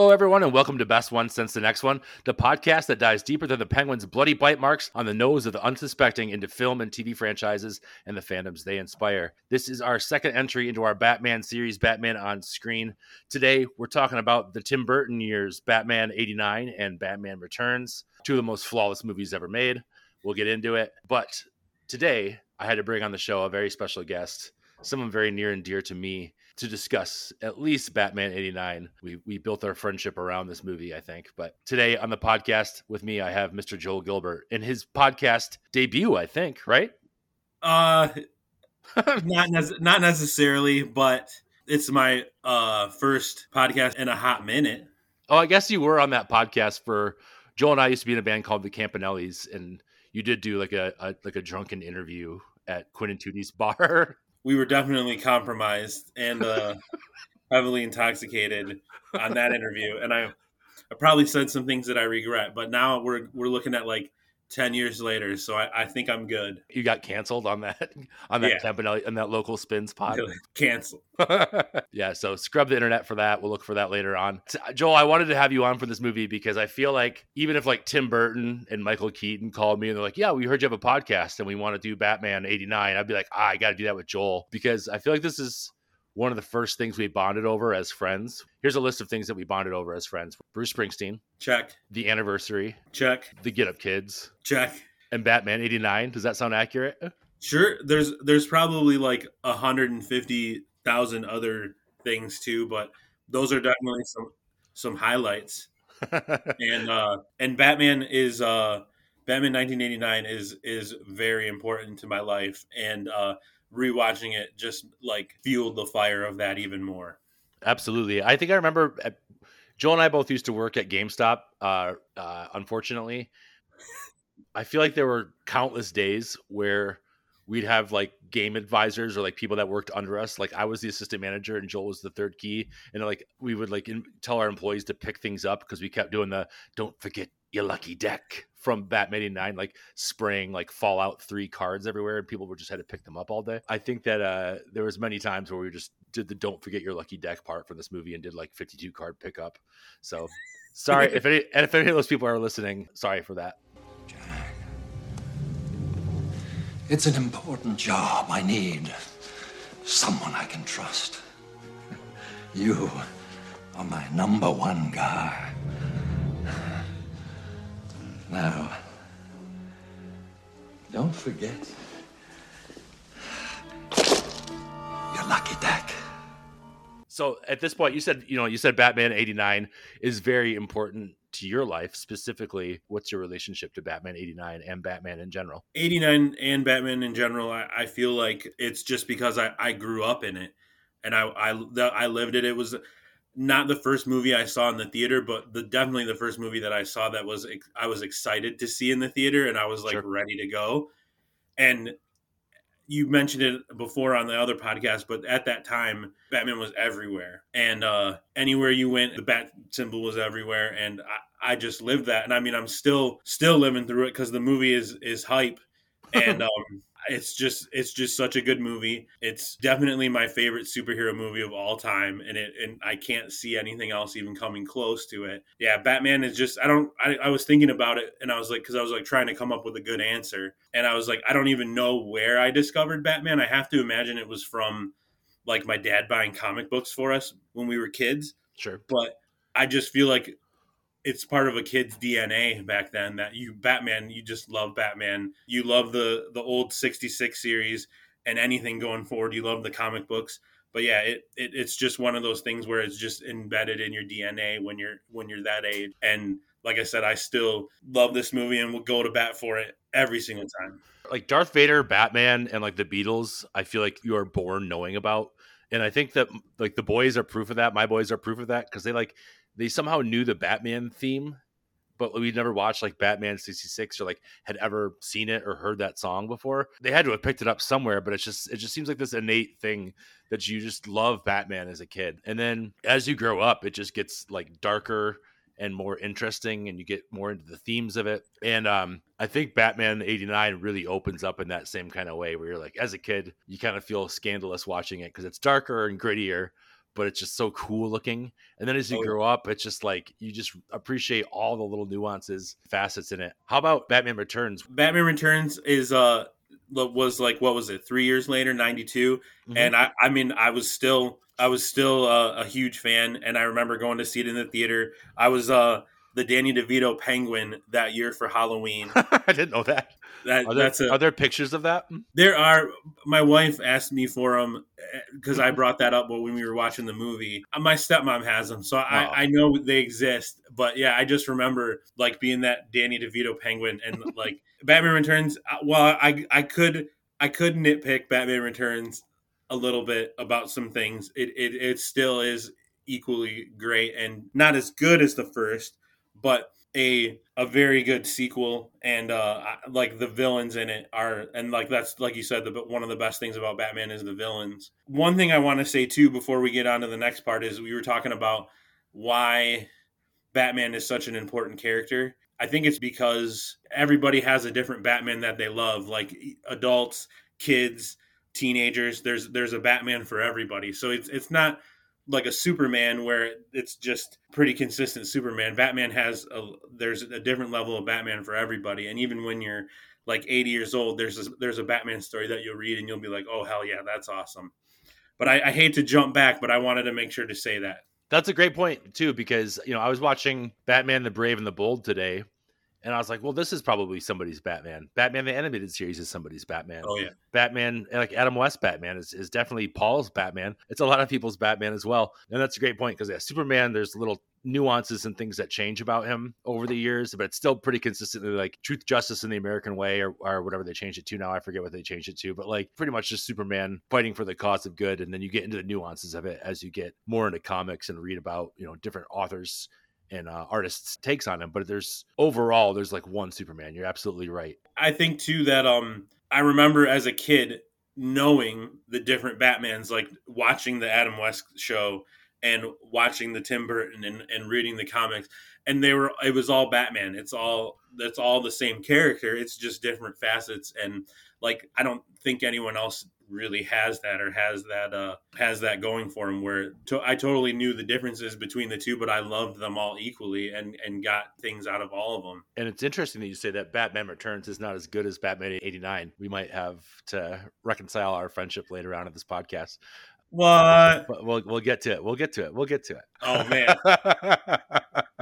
Hello, everyone, and welcome to Best One Since the Next One, the podcast that dives deeper than the Penguins' bloody bite marks on the nose of the unsuspecting into film and TV franchises and the fandoms they inspire. This is our second entry into our Batman series, Batman on Screen. Today, we're talking about the Tim Burton years, Batman 89 and Batman Returns, two of the most flawless movies ever made. We'll get into it. But today, I had to bring on the show a very special guest, someone very near and dear to me to discuss at least Batman 89. We we built our friendship around this movie, I think. But today on the podcast with me, I have Mr. Joel Gilbert in his podcast debut, I think, right? Uh not ne- not necessarily, but it's my uh first podcast in a hot minute. Oh, I guess you were on that podcast for Joel and I used to be in a band called the Campanellis, and you did do like a, a like a drunken interview at Quinn and Tootie's bar. We were definitely compromised and uh, heavily intoxicated on that interview, and I, I probably said some things that I regret. But now we're we're looking at like 10 years later so I, I, think i'm good. You got canceled on that on that yeah. Campanelli on that local spins pod? Cancel yeah so scrub the internet for that. We'll look for that later on. Joel i wanted to have you on for this movie because i feel like even if like tim burton and michael keaton called me and they're like yeah we heard you have a podcast and we want to do batman 89 i'd be like ah, i gotta do that with joel because i feel like this is one of the first things we bonded over as friends. Here's a list of things that we bonded over as friends Bruce Springsteen. Check. The anniversary. Check. The Get Up Kids. Check. And Batman 89. Does that sound accurate? Sure. There's there's probably like 150,000 other things too, but those are definitely some some highlights. and uh and Batman is uh Batman 1989 is is very important to my life and uh rewatching it just like fueled the fire of that even more. Absolutely. I think I remember uh, Joel and I both used to work at GameStop. Uh, uh, unfortunately, I feel like there were countless days where we'd have like game advisors or like people that worked under us. Like I was the assistant manager and Joel was the third key, and like we would like in, tell our employees to pick things up because we kept doing the "don't forget your lucky deck" from Batman 89, like spraying like Fallout 3 cards everywhere, and people were just had to pick them up all day. I think that uh, there was many times where we just did the "Don't forget your lucky deck" part from this movie and did like 52 card pickup. So sorry if any and if any of those people are listening, sorry for that. Jack, it's an important job. I need someone I can trust. You are my number one guy. Now, don't forget your lucky deck. So at this point, you said you know you said Batman '89 is very important to your life specifically. What's your relationship to Batman '89 and Batman in general? '89 and Batman in general, I, I feel like it's just because I, I grew up in it and I I, I lived it. It was not the first movie I saw in the theater, but the definitely the first movie that I saw that was I was excited to see in the theater, and I was like sure. ready to go. And you mentioned it before on the other podcast, but at that time, Batman was everywhere, and uh, anywhere you went, the bat symbol was everywhere, and I, I just lived that. And I mean, I'm still still living through it because the movie is is hype, and um, it's just it's just such a good movie. It's definitely my favorite superhero movie of all time, and it and I can't see anything else even coming close to it. Yeah, Batman is just I don't I, I was thinking about it, and I was like because I was like trying to come up with a good answer, and I was like I don't even know where I discovered Batman. I have to imagine it was from like my dad buying comic books for us when we were kids. Sure, but I just feel like it's part of a kid's DNA back then that you Batman, you just love Batman. You love the the old 66 series and anything going forward. You love the comic books. But yeah, it, it it's just one of those things where it's just embedded in your DNA when you're when you're that age. And like I said, I still love this movie and will go to bat for it every single time. Like Darth Vader, Batman, and like the Beatles, I feel like you are born knowing about. And I think that like the boys are proof of that. My boys are proof of that because they like they somehow knew the Batman theme, but we'd never watched like Batman 66 or like had ever seen it or heard that song before. They had to have picked it up somewhere, but it's just it just seems like this innate thing that you just love Batman as a kid. And then as you grow up, it just gets like darker and more interesting and you get more into the themes of it. And um I think Batman 89 really opens up in that same kind of way where you're like as a kid, you kind of feel scandalous watching it because it's darker and grittier but it's just so cool looking. And then as you Oh, grow up, it's just like you just appreciate all the little nuances, facets in it. How about Batman Returns? Batman Returns is uh was like what was it three years later 92 Mhm. and I I mean I was still I was still uh, a huge fan and I remember going to see it in the theater I was uh the Danny DeVito Penguin that year for Halloween I didn't know that. That Are there, that's a are there pictures of that? there are my wife asked me for them because I brought that up when we were watching the movie. Uh, My stepmom has them, so Oh. I, I know they exist. But yeah, I just remember like being that Danny DeVito penguin and like Batman Returns. uh, Well, I I could I could nitpick Batman Returns a little bit about some things. It it, it still is equally great and not as good as the first, but a a very good sequel and uh like the villains in it are and like that's like you said the one of the best things about Batman is the villains. One thing I want to say too before we get on to the next part is we were talking about why Batman is such an important character. I think it's because everybody has a different Batman that they love like adults, kids, teenagers there's there's a Batman for everybody. So it's it's not like a Superman where it's just pretty consistent Superman. Batman has a there's a different level of Batman for everybody, and even when you're like 80 years old, there's a, there's a Batman story that you'll read and you'll be like, oh hell yeah, that's awesome. But I, I hate to jump back, but I wanted to make sure to say that. That's a great point too, because you know I was watching Batman: The Brave and the Bold today, and I was like, well, this is probably somebody's Batman. Batman the animated series is somebody's Batman. Oh yeah, Batman, eh, like Adam West Batman, is, is definitely Paul's Batman. It's a lot of people's Batman as well, and that's a great point because yeah, Superman, there's little nuances and things that change about him over the years, but it's still pretty consistently like truth, justice, in the American way, or, or whatever they changed it to now. I forget what they changed it to, but like pretty much just Superman fighting for the cause of good, and then you get into the nuances of it as you get more into comics and read about you know different authors and uh, artists' takes on him. But there's overall, there's like one Superman. You're absolutely right. I think too that um I remember as a kid knowing the different Batmans, like watching the Adam West show and watching the Tim Burton and, and reading the comics, and they were it was all Batman. It's all that's all the same character. It's just different facets, and like I don't think anyone else really has that or has that uh has that going for him where to, I totally knew the differences between the two but I loved them all equally and and got things out of all of them And it's interesting that you say that Batman Returns is not as good as Batman 89. We might have to reconcile our friendship later on in this podcast. what But we'll we'll get to it. We'll get to it. We'll get to it. oh man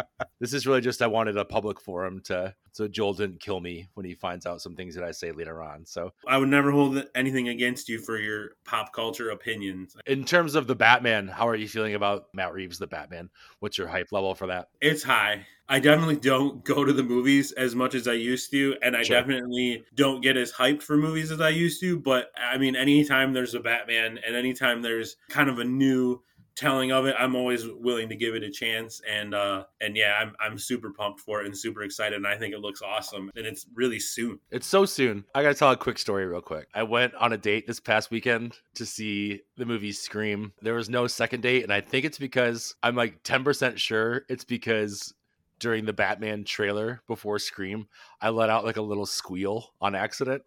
this is really just I wanted a public forum to so Joel didn't kill me when he finds out some things that I say later on. So I would never hold anything against you for your pop culture opinions. in terms of the Batman, how are you feeling about Matt Reeves the Batman? What's your hype level for that? It's high. I definitely don't go to the movies as much as I used to, and I Sure. definitely don't get as hyped for movies as I used to. But I mean, anytime there's a Batman and anytime there's kind of a new telling of it, I'm always willing to give it a chance. And uh, and yeah, I'm I'm super pumped for it and super excited, and I think it looks awesome. And it's really soon. It's so soon. I gotta tell a quick story real quick. I went on a date this past weekend to see the movie Scream. There was no second date, and I think it's because I'm like 10% sure it's because during the Batman trailer before Scream, I let out like a little squeal on accident.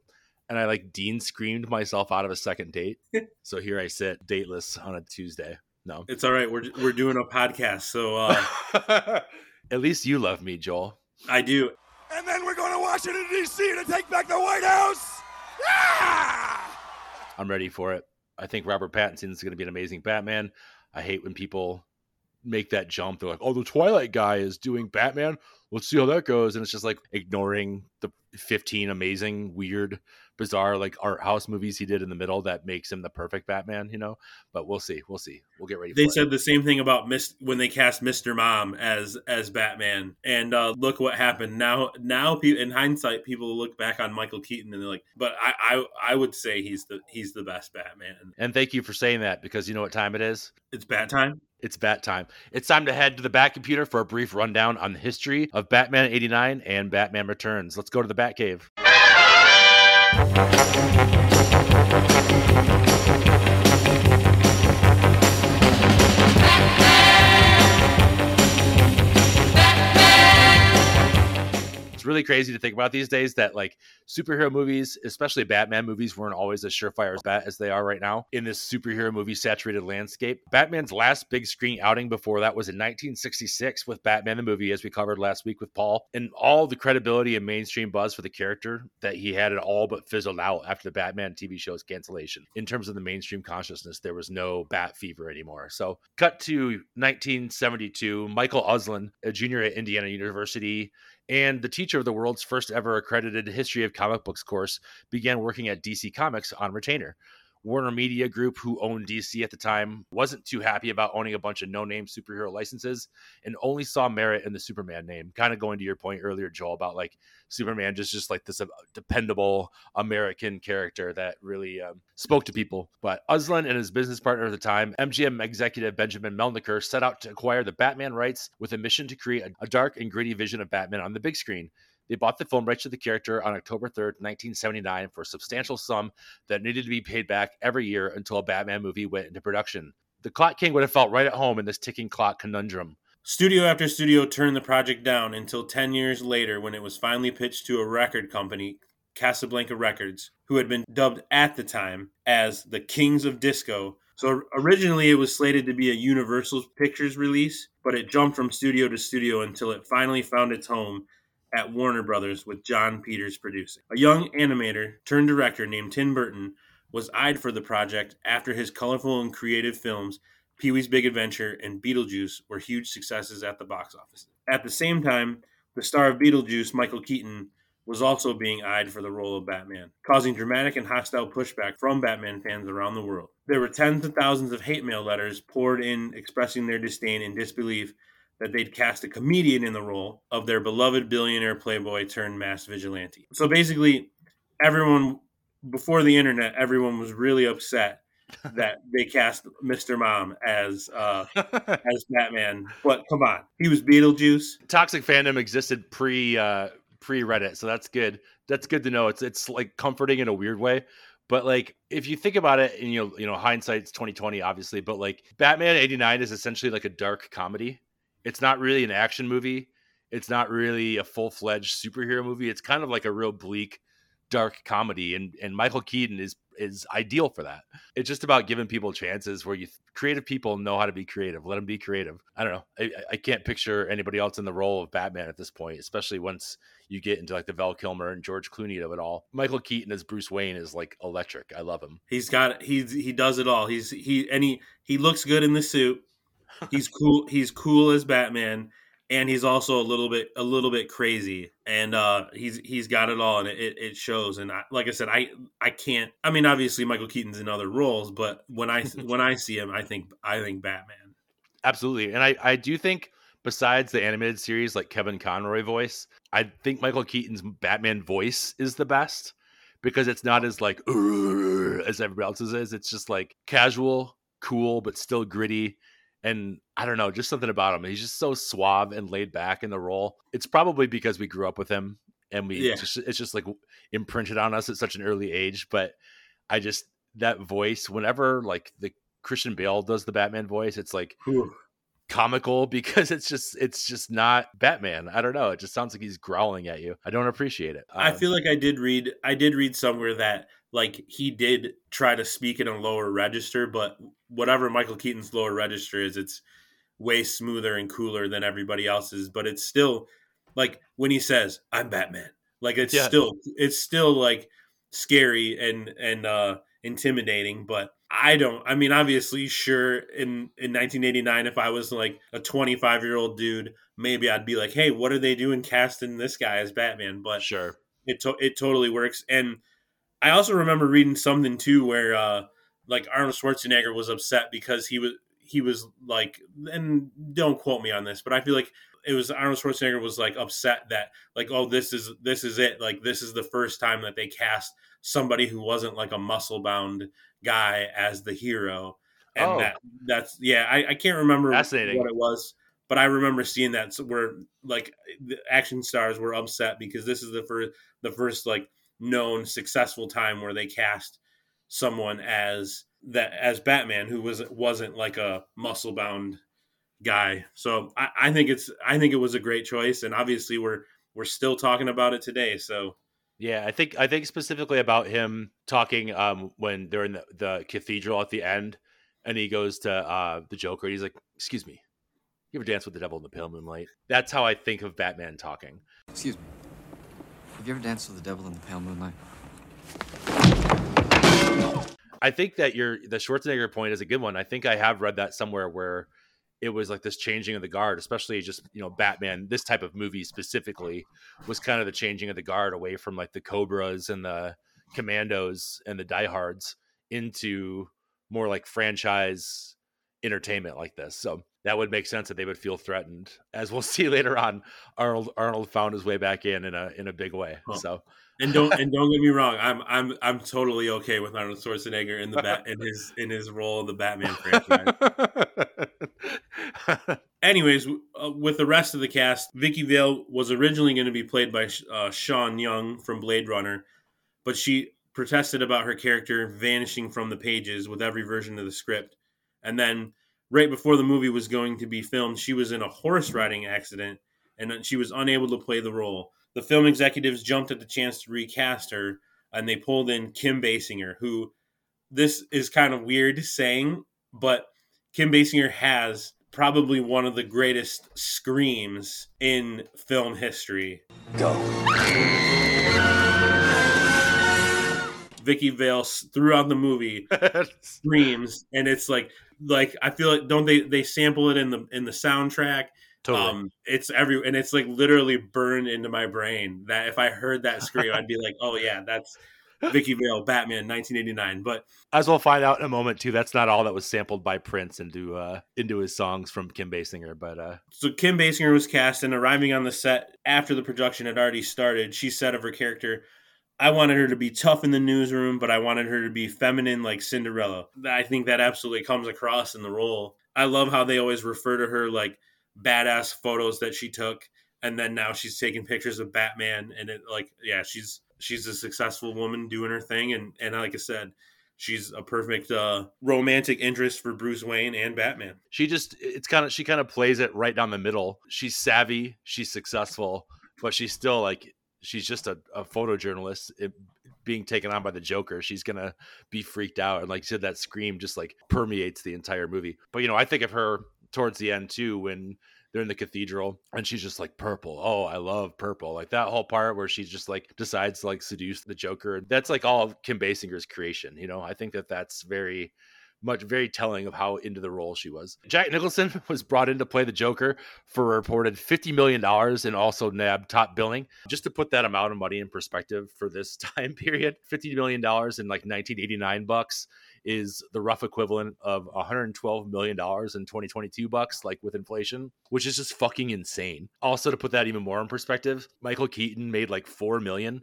And I like Dean screamed myself out of a second date. so here I sit, dateless on a Tuesday. No. It's all right. We're we're doing a podcast, so uh, At least you love me, Joel. I do. And then we're going to Washington, D.C. to take back the White House. Ah! I'm ready for it. I think Robert Pattinson is going to be an amazing Batman. I hate when people make that jump. They're like, "Oh, the Twilight guy is doing Batman. Let's see how that goes." And it's just like ignoring the 15 amazing, weird, bizarre like art house movies he did in the middle that makes him the perfect Batman. You know, but we'll see. We'll see. We'll get ready. They said it. the same thing about Miss when they cast Mr. Mom as as Batman, and uh, look what happened. Now, now in hindsight, people look back on Michael Keaton and they're like, "But I, I, I would say he's the he's the best Batman." And thank you for saying that because you know what time it is. It's Bat time. It's bat time. It's time to head to the Bat Computer for a brief rundown on the history of Batman 89 and Batman Returns. Let's go to the Bat Cave. Thank you. It's really crazy to think about these days that like superhero movies, especially Batman movies, weren't always as surefire as bat as they are right now in this superhero movie saturated landscape. Batman's last big screen outing before that was in 1966 with Batman the movie, as we covered last week with Paul, and all the credibility and mainstream buzz for the character that he had it all but fizzled out after the Batman TV show's cancellation. In terms of the mainstream consciousness, there was no Bat fever anymore. So, cut to 1972, Michael Uslan, a junior at Indiana University and the teacher of the world's first ever accredited history of comic books course began working at DC Comics on retainer. Warner Media Group, who owned DC at the time, wasn't too happy about owning a bunch of no name superhero licenses and only saw merit in the Superman name. Kind of going to your point earlier, Joel, about like Superman just just like this uh, dependable American character that really um, spoke to people. But Uslan and his business partner at the time, MGM executive Benjamin Melniker, set out to acquire the Batman rights with a mission to create a, a dark and gritty vision of Batman on the big screen. They bought the film rights to the character on October 3rd, 1979, for a substantial sum that needed to be paid back every year until a Batman movie went into production. The Clock King would have felt right at home in this ticking clock conundrum. Studio after studio turned the project down until 10 years later when it was finally pitched to a record company, Casablanca Records, who had been dubbed at the time as the Kings of Disco. So originally it was slated to be a Universal Pictures release, but it jumped from studio to studio until it finally found its home at Warner Brothers with Jon Peters producing. A young animator turned director named Tim Burton was eyed for the project after his colorful and creative films Pee Wee's Big Adventure and Beetlejuice were huge successes at the box office. At the same time, the star of Beetlejuice, Michael Keaton, was also being eyed for the role of Batman, causing dramatic and hostile pushback from Batman fans around the world. There were tens of thousands of hate mail letters poured in expressing their disdain and disbelief that they'd cast a comedian in the role of their beloved billionaire playboy turned mass vigilante. So basically, everyone before the internet, everyone was really upset that they cast Mr. Mom as uh, as Batman. But come on, he was Beetlejuice. Toxic fandom existed pre uh, pre Reddit, so that's good. That's good to know. It's it's like comforting in a weird way. But like if you think about it, and you know, you know, hindsight's twenty twenty, obviously. But like Batman eighty nine is essentially like a dark comedy it's not really an action movie. It's not really a full fledged superhero movie. It's kind of like a real bleak, dark comedy, and and Michael Keaton is is ideal for that. It's just about giving people chances where you creative people know how to be creative. Let them be creative. I don't know. I, I can't picture anybody else in the role of Batman at this point, especially once you get into like the Val Kilmer and George Clooney of it all. Michael Keaton as Bruce Wayne is like electric. I love him. He's got he's he does it all. He's he and he he looks good in the suit he's cool. He's cool as Batman, and he's also a little bit a little bit crazy, and uh, he's he's got it all, and it, it shows. And I, like I said, I I can't. I mean, obviously Michael Keaton's in other roles, but when I when I see him, I think I think Batman. Absolutely, and I I do think besides the animated series like Kevin Conroy voice, I think Michael Keaton's Batman voice is the best because it's not as like as everybody else's is. It's just like casual, cool, but still gritty and I don't know, just something about him. He's just so suave and laid back in the role. It's probably because we grew up with him and we yeah. just it's just like imprinted on us at such an early age. But I just that voice, whenever like the Christian Bale does the Batman voice, it's like Ooh. comical because it's just it's just not Batman. I don't know. It just sounds like he's growling at you. I don't appreciate it. Um, I feel like I did read I did read somewhere that like he did try to speak in a lower register, but whatever Michael Keaton's lower register is, it's way smoother and cooler than everybody else's. But it's still like when he says, "I'm Batman," like it's yeah. still it's still like scary and and uh intimidating. But I don't. I mean, obviously, sure. In in 1989, if I was like a 25 year old dude, maybe I'd be like, "Hey, what are they doing casting this guy as Batman?" But sure, it to- it totally works and I also remember reading something too where uh, like Arnold Schwarzenegger was upset because he was he was like and don't quote me on this, but I feel like it was Arnold Schwarzenegger was like upset that like oh this is this is it. Like this is the first time that they cast somebody who wasn't like a muscle bound guy as the hero. And oh. that that's yeah I, I can't remember what it was but I remember seeing that where like the action stars were upset because this is the first the first like known successful time where they cast someone as that as Batman who was wasn't like a muscle bound guy. So I, I think it's I think it was a great choice, and obviously we're we're still talking about it today. So Yeah, I think I think specifically about him talking um when they're in the, the cathedral at the end and he goes to uh the Joker. He's like, "Excuse me, you ever dance with the devil in the pale moonlight?" That's how I think of Batman talking. Excuse me. Have you ever danced with the devil in the pale moonlight? I think that your the Schwarzenegger point is a good one. I think I have read that somewhere where it was like this changing of the guard, especially just you know Batman. This type of movie specifically was kind of the changing of the guard away from like the Cobras and the Commandos and the Diehards into more like franchise entertainment like this. So that would make sense that they would feel threatened. As we'll see later on, Arnold Arnold found his way back in in a in a big way. Huh. So and don't and don't get me wrong, I'm I'm I'm totally okay with Arnold Schwarzenegger in the bat in his in his role in the Batman franchise. Anyways, uh, with the rest of the cast, Vicki Vale was originally going to be played by uh, Sean Young from Blade Runner, but she protested about her character vanishing from the pages with every version of the script. And then, right before the movie was going to be filmed, she was in a horse riding accident and she was unable to play the role. The film executives jumped at the chance to recast her, and they pulled in Kim Basinger, who this is kind of weird saying, but Kim Basinger has probably one of the greatest screams in film history. Go. Vicki Vale throughout the movie screams, and it's like like I feel like don't they they sample it in the in the soundtrack. totally. Um, it's every and it's like literally burned into my brain that if I heard that scream, I'd be like, oh yeah, that's Vicki Vale, Batman, 1989. But As we'll find out in a moment too, that's not all that was sampled by Prince into uh into his songs from Kim Basinger, but uh So Kim Basinger was cast, and arriving on the set after the production had already started, she said of her character, "I wanted her to be tough in the newsroom, but I wanted her to be feminine like Cinderella." I think that absolutely comes across in the role. I love how they always refer to her like badass photos that she took, and then now she's taking pictures of Batman, and it like yeah, she's she's a successful woman doing her thing, and and like I said. She's a perfect uh, romantic interest for Bruce Wayne and Batman. she just it's kind of she kind of plays it right down the middle. She's savvy, she's successful, but she's still like she's just a, a photojournalist it, being taken on by the Joker. She's gonna be freaked out, and like you said, that scream just like permeates the entire movie. But you know, I think of her towards the end too when they're in the cathedral and she's just like purple oh i love purple like that whole part where she just like decides to like seduce the joker that's like all of kim basinger's creation you know i think that that's very much very telling of how into the role she was. Jack Nicholson was brought in to play the Joker for a reported $50 million and also nabbed top billing. Just to put that amount of money in perspective for this time period, $50 million in like 1989 bucks is the rough equivalent of 112 million dollars in 2022 bucks like with inflation which is just fucking insane also to put that even more in perspective michael keaton made like 4 million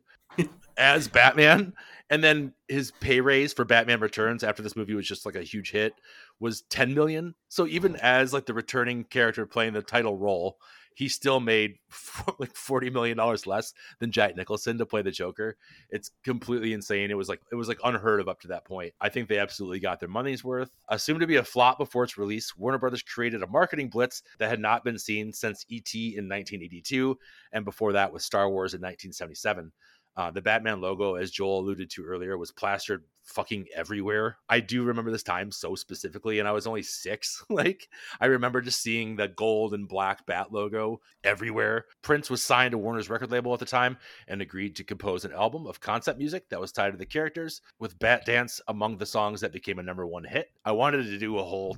as batman and then his pay raise for batman returns after this movie was just like a huge hit was 10 million. So even as like the returning character playing the title role he still made like 40 million dollars less than jack nicholson to play the joker. It's completely insane. It was like it was like unheard of up to that point. I think they absolutely got their money's worth. Assumed to be a flop before its release warner brothers created a marketing blitz that had not been seen since et in 1982 and before that was star wars in 1977 uh, the Batman logo, as Joel alluded to earlier, was plastered fucking everywhere. I do remember this time so specifically, and I was only six. like, I remember just seeing the gold and black Bat logo everywhere. Prince was signed to Warner's record label at the time and agreed to compose an album of concept music that was tied to the characters, with Bat Dance among the songs that became a number one hit. I wanted to do a whole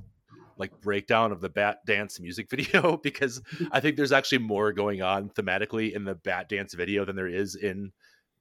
like breakdown of the bat dance music video because I think there's actually more going on thematically in the bat dance video than there is in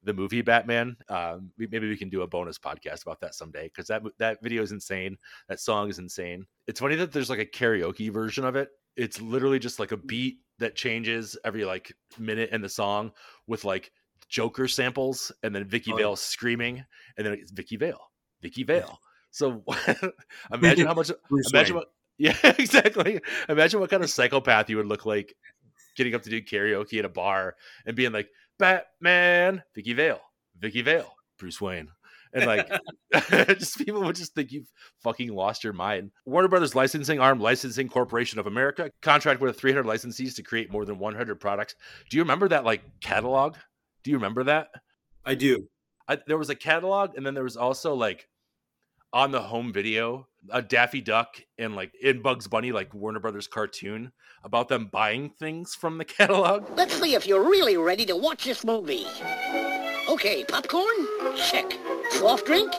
the movie Batman. Um, we, maybe we can do a bonus podcast about that someday because that that video is insane. That song is insane. It's funny that there's like a karaoke version of it. It's literally just like a beat that changes every like minute in the song with like Joker samples and then Vicki Oh, Vale screaming and then it's Vicki Vale, Vicki Vale. So imagine how much imagine what yeah exactly imagine what kind of psychopath you would look like getting up to do karaoke at a bar and being like batman vicki vale vicki vale bruce wayne and like just people would just think you've fucking lost your mind. Warner Brothers Licensing Arm Licensing Corporation of America contract with 300 licensees to create more than 100 products. Do you remember that like catalog? Do you remember that? I do. I, there was a catalog, and then there was also like on the home video a Daffy Duck and like in Bugs Bunny, like Warner Brothers cartoon about them buying things from the catalog. Let's see if you're really ready to watch this movie. Okay, popcorn? Check. Soft drink?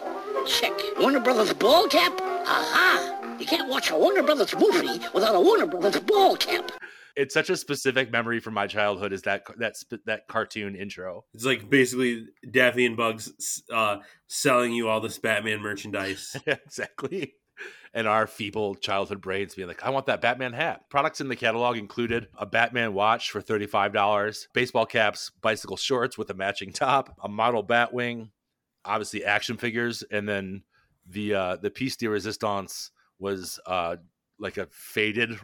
Check. Warner Brothers ball cap? Aha! You can't watch a Warner Brothers movie without a Warner Brothers ball cap. It's such a specific memory from my childhood. Is that that that cartoon intro? It's like basically Daffy and Bugs uh, selling you all this Batman merchandise. exactly. And our feeble childhood brains being like, I want that Batman hat. Products in the catalog included a Batman watch for $35, baseball caps, bicycle shorts with a matching top, a model Batwing, obviously action figures, and then the uh the piece de resistance was uh like a faded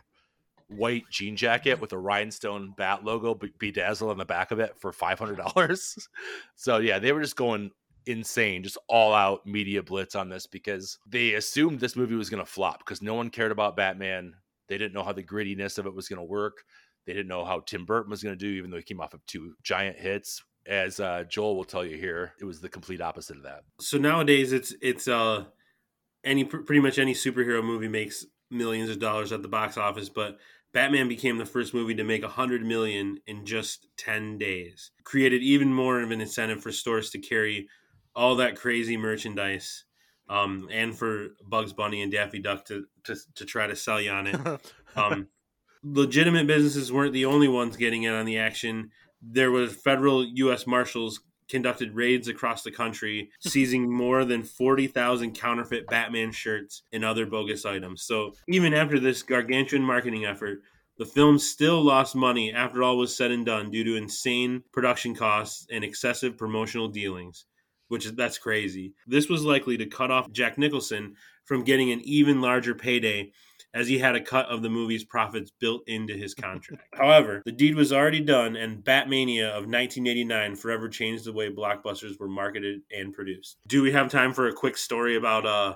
white jean jacket with a rhinestone bat logo be- bedazzled on the back of it for $500 so yeah they were just going insane just all out media blitz on this because they assumed this movie was going to flop because no one cared about batman. They didn't know how the grittiness of it was going to work. They didn't know how tim burton was going to do even though he came off of two giant hits. As uh, joel will tell you here it was the complete opposite of that. So nowadays, it's it's uh any pretty much any superhero movie makes millions of dollars at the box office, but Batman became the first movie to make a hundred million in just ten days. Created even more of an incentive for stores to carry all that crazy merchandise, um, and for Bugs Bunny and Daffy Duck to to, to try to sell you on it. Um, legitimate businesses weren't the only ones getting in on the action. There was federal U.S. Marshals conducted raids across the country, seizing more than 40,000 counterfeit Batman shirts and other bogus items. So, even after this gargantuan marketing effort, the film still lost money after all was said and done due to insane production costs and excessive promotional dealings, which is that's crazy. This was likely to cut off Jack Nicholson from getting an even larger payday as he had a cut of the movie's profits built into his contract. However, the deed was already done, and Batmania of 1989 forever changed the way blockbusters were marketed and produced. Do we have time for a quick story about uh,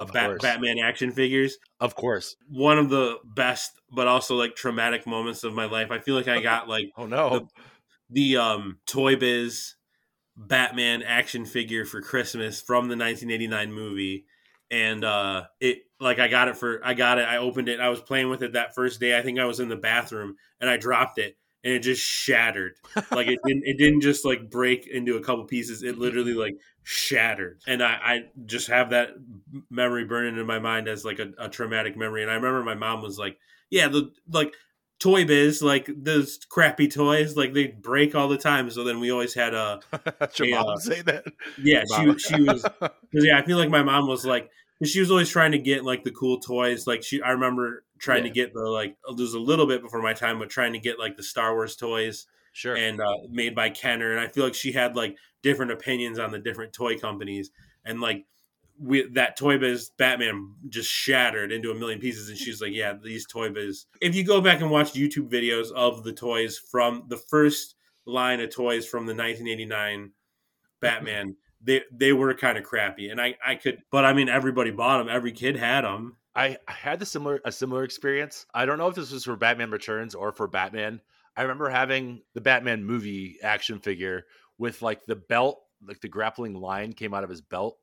Of Bat- Batman action figures? of course One of the best, but also like traumatic moments of my life. I feel like I got like oh no the um Toy Biz Batman action figure for Christmas from the 1989 movie and uh it like I got it for I got it I opened it I was playing with it that first day I think I was in the bathroom and I dropped it and it just shattered like it didn't it didn't just like break into a couple pieces it literally mm-hmm. like shattered and I, I just have that memory burning in my mind as like a, a traumatic memory and I remember my mom was like yeah the like Toy Biz, like those crappy toys, like they break all the time. So then we always had uh, a your Yeah. mom uh, say that yeah. She she was yeah. I feel like my mom was like she was always trying to get like the cool toys. Like she, I remember trying to get the like there's a little bit before my time, but trying to get like the Star Wars toys sure and uh, made by Kenner. And I feel like she had like different opinions on the different toy companies. And like we, that Toy Biz Batman just shattered into a million pieces. And she's like, yeah, these Toy Biz. If you go back and watch YouTube videos of the toys from the first line of toys from the 1989 Batman, they they were kind of crappy. And I I could, but I mean, everybody bought them. Every kid had them. I had the similar a similar experience. I don't know if this was for Batman Returns or for Batman. I remember having the Batman movie action figure with like the belt, like the grappling line came out of his belt,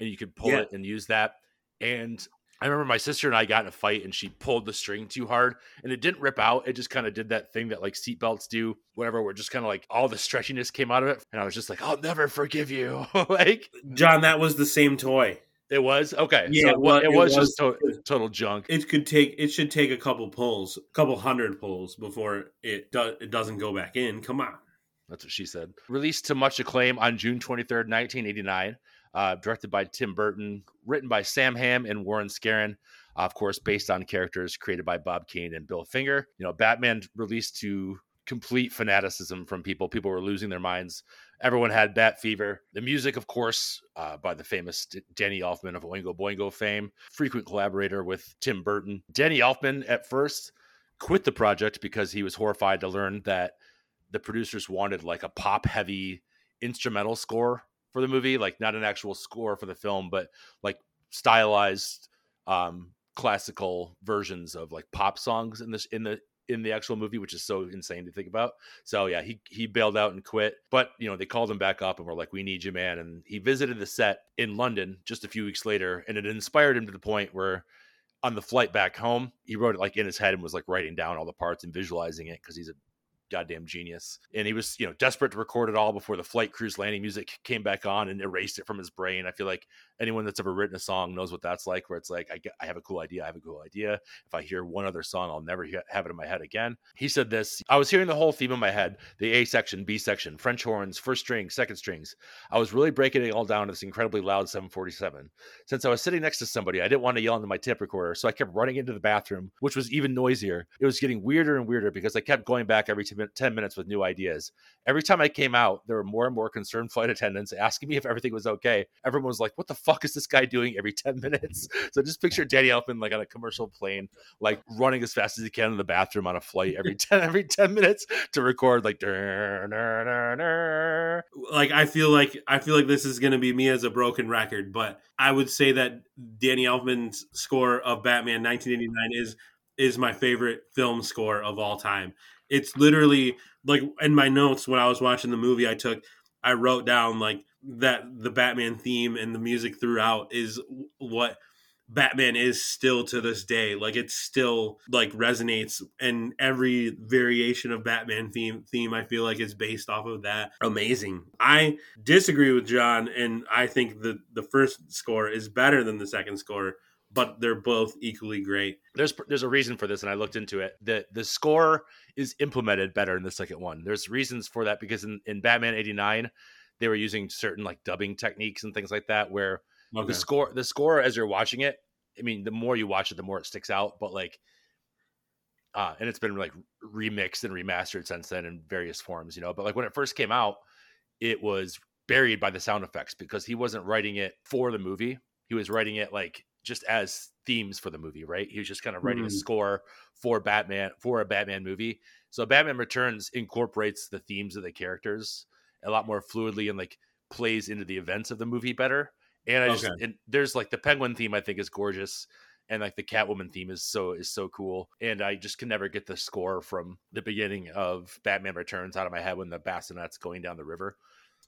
and you could pull Yeah. it and use that. And I remember my sister and I got in a fight, and she pulled the string too hard, and it didn't rip out. It just kind of did that thing that like seatbelts do, whatever. Where just kind of like all the stretchiness came out of it, and I was just like, "I'll never forgive you." like John, that was the same toy. it was okay. Yeah, so it, wa- well, it it was, was- just to- total junk. it could take it should take a couple pulls, a couple hundred pulls before it do, it doesn't go back in. Come on. That's what she said. Released to much acclaim on June 23rd, 1989. Uh, directed by Tim Burton, written by Sam Hamm and Warren Skaaren. of course, based on characters created by Bob Kane and Bill Finger. You know, Batman released to complete fanaticism from people. People were losing their minds. Everyone had Bat Fever. The music, of course, uh, by the famous Danny Elfman of Oingo Boingo fame, frequent collaborator with Tim Burton. Danny Elfman at first quit the project because he was horrified to learn that the producers wanted like a pop heavy instrumental score for the movie, like not an actual score for the film, but like stylized um classical versions of like pop songs in this in the in the actual movie, which is so insane to think about. So yeah, he he bailed out and quit. But you know, they called him back up and were like, "We need you, man." And he visited the set in London just a few weeks later, and it inspired him to the point where on the flight back home, he wrote it like in his head and was like writing down all the parts and visualizing it because he's a goddamn genius. And he was, you know, desperate to record it all before the flight crews landing music came back on and erased it from his brain. I feel like anyone that's ever written a song knows what that's like, where it's like, I, get, I have a cool idea. I have a cool idea. If I hear one other song, I'll never have it in my head again. He said this I was hearing the whole theme in my head the A section, B section, French horns, first string, second strings. I was really breaking it all down to this incredibly loud 747. Since I was sitting next to somebody, I didn't want to yell into my tape recorder, so I kept running into the bathroom, which was even noisier. It was getting weirder and weirder because I kept going back every 10 minutes with new ideas. Every time I came out, there were more and more concerned flight attendants asking me if everything was okay. Everyone was like, What the fuck is this guy doing every 10 minutes? So just picture Danny Elfman like on a commercial plane, like running as fast as he can in the bathroom on a flight every 10 every 10 minutes to record like dur, dur, dur, like I feel like I feel like this is gonna be me as a broken record, but I would say that Danny Elfman's score of Batman 1989 is is my favorite film score of all time. It's literally like in my notes when I was watching the movie, I took, I wrote down like that the Batman theme and the music throughout is what Batman is still to this day. Like it still like resonates and every variation of Batman theme theme I feel like is based off of that. Amazing. I disagree with John and I think the the first score is better than the second score but they're both equally great. There's there's a reason for this, and I looked into it. The the score is implemented better in the second one. There's reasons for that because in, in Batman '89, they were using certain like dubbing techniques and things like that, where okay. the score the score as you're watching it. I mean, the more you watch it, the more it sticks out. But like, uh, and it's been like remixed and remastered since then in various forms, you know. But like when it first came out, it was buried by the sound effects because he wasn't writing it for the movie. He was writing it like just as themes for the movie, right? He was just kind of writing mm. a score for Batman for a Batman movie. So Batman Returns incorporates the themes of the characters a lot more fluidly and like plays into the events of the movie better. And I just okay. and there's like the Penguin theme I think is gorgeous and like the Catwoman theme is so is so cool. And I just can never get the score from the beginning of Batman Returns out of my head when the bassinet's going down the river.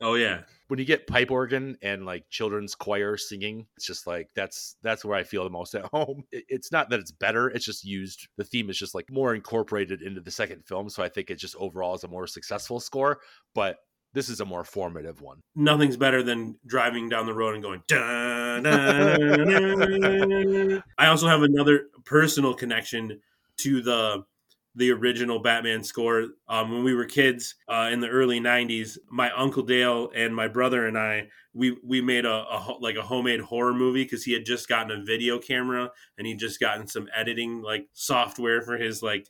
Oh yeah. When you get pipe organ and like children's choir singing, it's just like that's that's where I feel the most at home. It's not that it's better, it's just used the theme is just like more incorporated into the second film, so I think it just overall is a more successful score, but this is a more formative one. Nothing's better than driving down the road and going. I also have another personal connection to the the original Batman score. Um, when we were kids uh, in the early '90s, my uncle Dale and my brother and I we we made a, a like a homemade horror movie because he had just gotten a video camera and he'd just gotten some editing like software for his like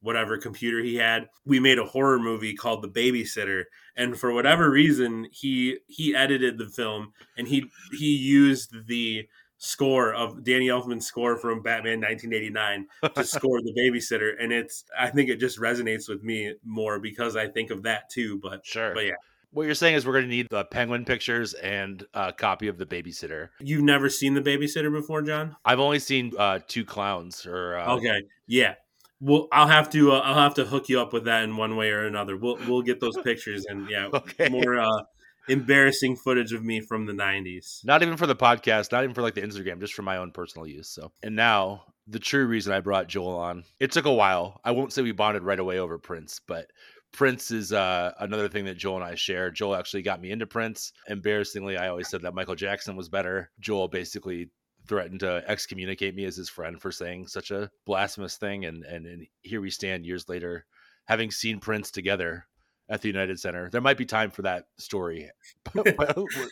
whatever computer he had. We made a horror movie called the babysitter and for whatever reason he he edited the film and he he used the score of Danny Elfman's score from Batman 1989 to score the babysitter and it's I think it just resonates with me more because I think of that too but sure. but yeah. What you're saying is we're going to need the penguin pictures and a copy of the babysitter. You've never seen the babysitter before john? I've only seen uh two clowns or uh... okay yeah well i'll have to uh, i'll have to hook you up with that in one way or another we'll we'll get those pictures and yeah okay. more uh embarrassing footage of me from the 90s. Not even for the podcast, not even for like the Instagram, just for my own personal use. So, and now the true reason I brought Joel on. It took a while. I won't say we bonded right away over Prince, but Prince is uh, another thing that Joel and I share. Joel actually got me into Prince. Embarrassingly, I always said that Michael Jackson was better. Joel basically threatened to excommunicate me as his friend for saying such a blasphemous thing, and and, and here we stand years later, having seen Prince together at the United Center. There might be time for that story. let's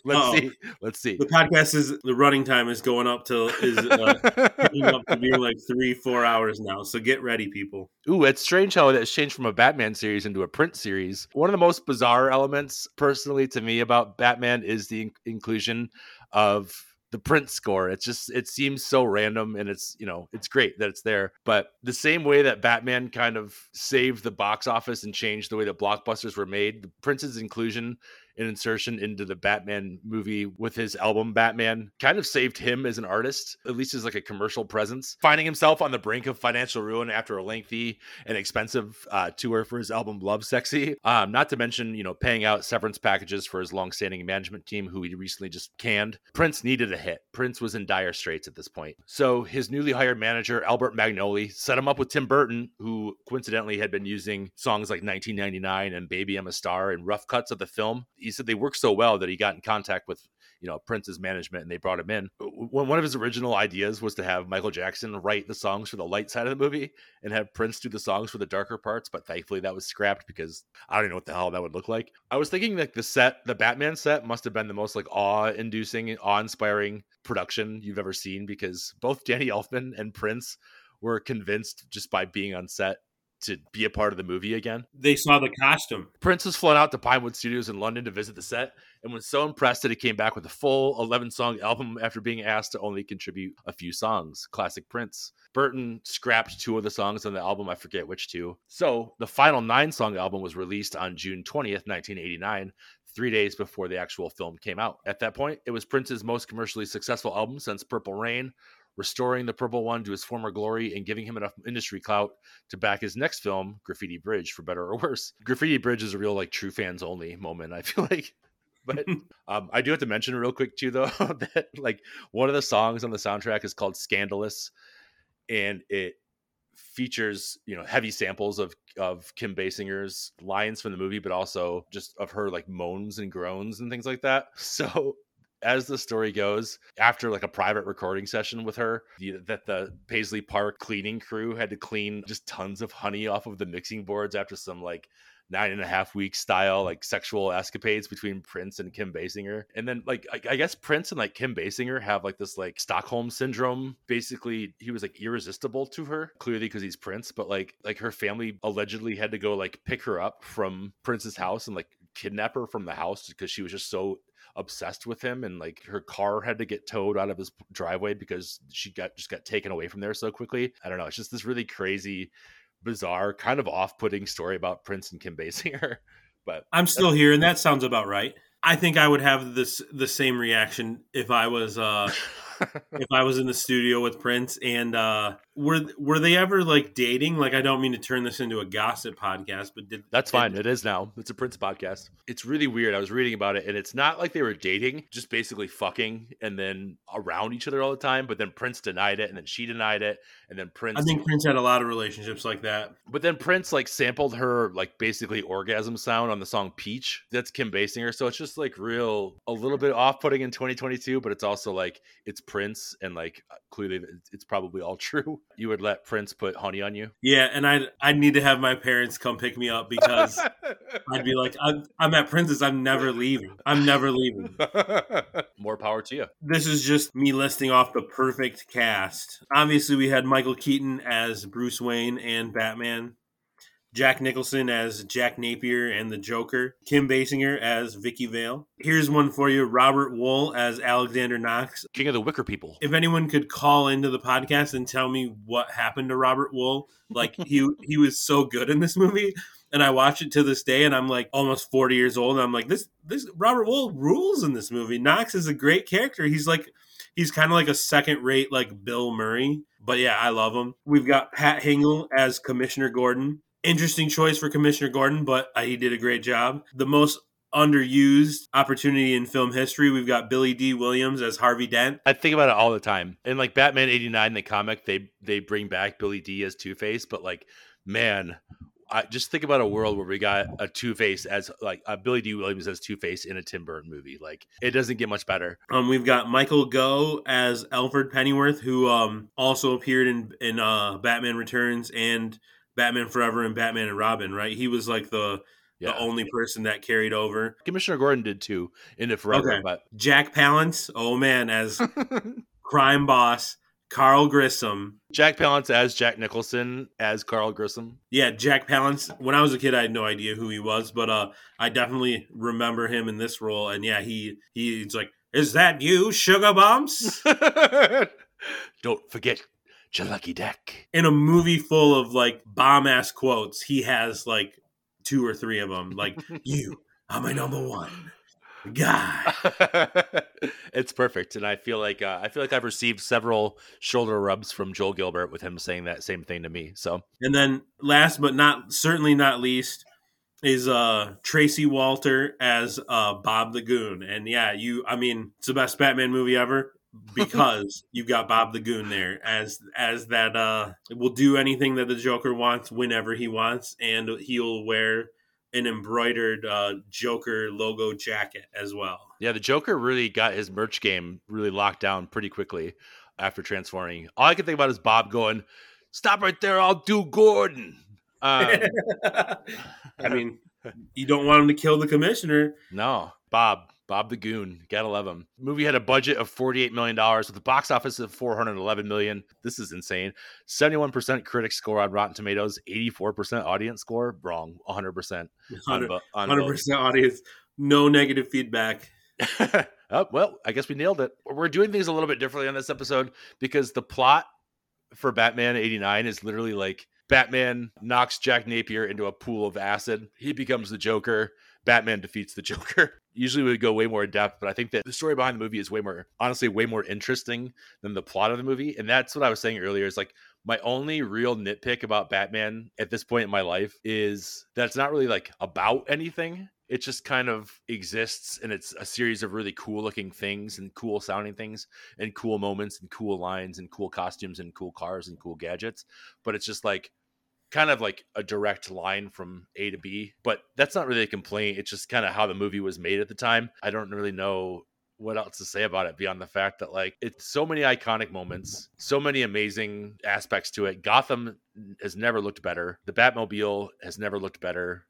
oh, see. Let's see. The podcast is the running time is going up to is uh, up to being like three four hours now. So get ready, people. Ooh, it's strange how that's changed from a Batman series into a Prince series. One of the most bizarre elements, personally, to me about Batman is the in- inclusion of the Prince score. It's just it seems so random and it's, you know, it's great that it's there. But the same way that Batman kind of saved the box office and changed the way that blockbusters were made, the Prince's inclusion an insertion into the Batman movie with his album Batman kind of saved him as an artist, at least as like a commercial presence. Finding himself on the brink of financial ruin after a lengthy and expensive uh, tour for his album Lovesexy. Um, not to mention, you know, paying out severance packages for his long-standing management team who he recently just canned. Prince needed a hit. Prince was in dire straits at this point. So his newly hired manager, Albert Magnoli, set him up with Tim Burton, who coincidentally had been using songs like 1999 and Baby I'm a Star and rough cuts of the film. He said they worked so well that he got in contact with you know Prince's management and they brought him in. One of his original ideas was to have Michael Jackson write the songs for the light side of the movie and have Prince do the songs for the darker parts, but thankfully that was scrapped because I don't know what the hell that would look like. I was thinking like the set, the Batman set must have been the most like awe-inducing, awe-inspiring production you've ever seen because both Danny Elfman and Prince were convinced just by being on set to be a part of the movie again. They saw the costume. Prince was flown out to Pinewood Studios in London to visit the set and was so impressed that he came back with a full 11 song album after being asked to only contribute a few songs. Classic Prince. Burton scrapped two of the songs on the album, I forget which two. So the final nine song album was released on June 20th, 1989, three days before the actual film came out. At that point, it was Prince's most commercially successful album since Purple Rain, restoring the Purple One to his former glory and giving him enough industry clout to back his next film, Graffiti Bridge, for better or worse. Graffiti Bridge is a real like true fans only moment. I feel like. But um, I do have to mention real quick too, though, that like one of the songs on the soundtrack is called "Scandalous," and it features you know heavy samples of of Kim Basinger's lines from the movie, but also just of her like moans and groans and things like that. So as the story goes, after like a private recording session with her, the, that the Paisley Park cleaning crew had to clean just tons of honey off of the mixing boards after some like nine and a half week style like sexual escapades between Prince and Kim Basinger. And then like I, I, guess Prince and like Kim Basinger have like this like Stockholm syndrome. Basically, he was like irresistible to her, clearly because he's Prince, but like like her family allegedly had to go like pick her up from Prince's house and like kidnap her from the house because she was just so obsessed with him and like her car had to get towed out of his driveway because she got just got taken away from there so quickly. I don't know. It's just this really crazy, bizarre, kind of off-putting story about Prince and Kim Basinger. But I'm still here, and that sounds about right. I think I would have this the same reaction if I was uh if I was in the studio with Prince and uh were were they ever like dating? Like I don't mean to turn this into a gossip podcast, but did That's did, fine. It is now. It's a Prince podcast. It's really weird. I was reading about it and it's not like they were dating, just basically fucking and then around each other all the time, but then Prince denied it and then she denied it and then Prince I think Prince had a lot of relationships like that. But then Prince like sampled her like basically orgasm sound on the song Peach. That's Kim Basinger. So it's just like real a little bit off-putting in 2022, but it's also like it's Prince and like uh, clearly it's probably all true you would let Prince put honey on you? Yeah, and I'd I'd need to have my parents come pick me up because I'd be like, I'm, I'm at Prince's. I'm never leaving. I'm never leaving. More power to you. This is just me listing off the perfect cast. Obviously, we had Michael Keaton as Bruce Wayne and Batman. Jack Nicholson as Jack Napier and the Joker, Kim Basinger as Vicki Vale. Here's one for you Robert Wuhl as Alexander Knox, King of the Wicker People. If anyone could call into the podcast and tell me what happened to Robert Wuhl, like he he was so good in this movie. And I watch it to this day, and I'm like almost 40 years old, and I'm like, this this Robert Wuhl rules in this movie. Knox is a great character. He's like he's kind of like a second rate like Bill Murray. But yeah, I love him. We've got Pat Hingle as Commissioner Gordon interesting choice for Commissioner Gordon, but uh, he did a great job. The most underused opportunity in film history. We've got Billy Dee. Williams as Harvey Dent. I think about it all the time. In like Batman 89 the comic, they they bring back Billy Dee as Two-Face, but like man, I just think about a world where we got a Two Face as like a Billy Dee Williams as Two Face in a Tim Burton movie. Like it doesn't get much better. Um, we've got Michael Gough as Alfred Pennyworth, who um also appeared in in uh Batman Returns and Batman Forever and Batman and Robin, right? He was like the yeah. the only person that carried over. Commissioner Gordon did too in it forever. Okay. But Jack Palance, oh man, as crime boss. Carl Grissom. Jack Palance as Jack Nicholson as Carl Grissom. Yeah, Jack Palance. When I was a kid, I had no idea who he was, but uh, I definitely remember him in this role. And yeah, he he's like, "Is that you, Sugar Bumps?" Don't forget your lucky deck. In a movie full of like bomb ass quotes, he has like two or three of them. Like, you are my number one. guy. it's perfect, and I feel like uh, I feel like I've received several shoulder rubs from Joel Gilbert with him saying that same thing to me. So, And then last but not certainly not least is uh Tracy Walter as uh Bob the Goon. And yeah, you I mean, it's the best Batman movie ever because you've got Bob the Goon there as as that uh will do anything that the Joker wants whenever he wants and he'll wear an embroidered uh Joker logo jacket as well. yeah, the Joker really got his merch game really locked down pretty quickly after transforming. All I can think about is Bob going, "Stop right there! I'll do Gordon." Um, I mean, you don't want him to kill the commissioner. No, Bob, Bob the Goon, gotta love him. Movie had a budget of forty-eight million dollars with a box office of 411 million. This is insane. Seventy-one percent critic score on Rotten Tomatoes, eighty-four percent audience score. Wrong, one hundred percent on bo- on Hundred both. percent audience, no negative feedback. oh, well, I guess we nailed it. We're doing things a little bit differently on this episode because the plot for Batman 89 is literally like Batman knocks Jack Napier into a pool of acid. He becomes the Joker. Batman defeats the Joker. Usually we would go way more in depth, but I think that the story behind the movie is way more, honestly, way more interesting than the plot of the movie. And that's what I was saying earlier is like my only real nitpick about Batman at this point in my life is that it's not really like about anything. It just kind of exists and it's a series of really cool looking things and cool sounding things and cool moments and cool lines and cool costumes and cool cars and cool gadgets. But it's just like kind of like a direct line from A to B. But that's not really a complaint. It's just kind of how the movie was made at the time. I don't really know what else to say about it beyond the fact that like it's so many iconic moments, so many amazing aspects to it. Gotham has never looked better. The Batmobile has never looked better.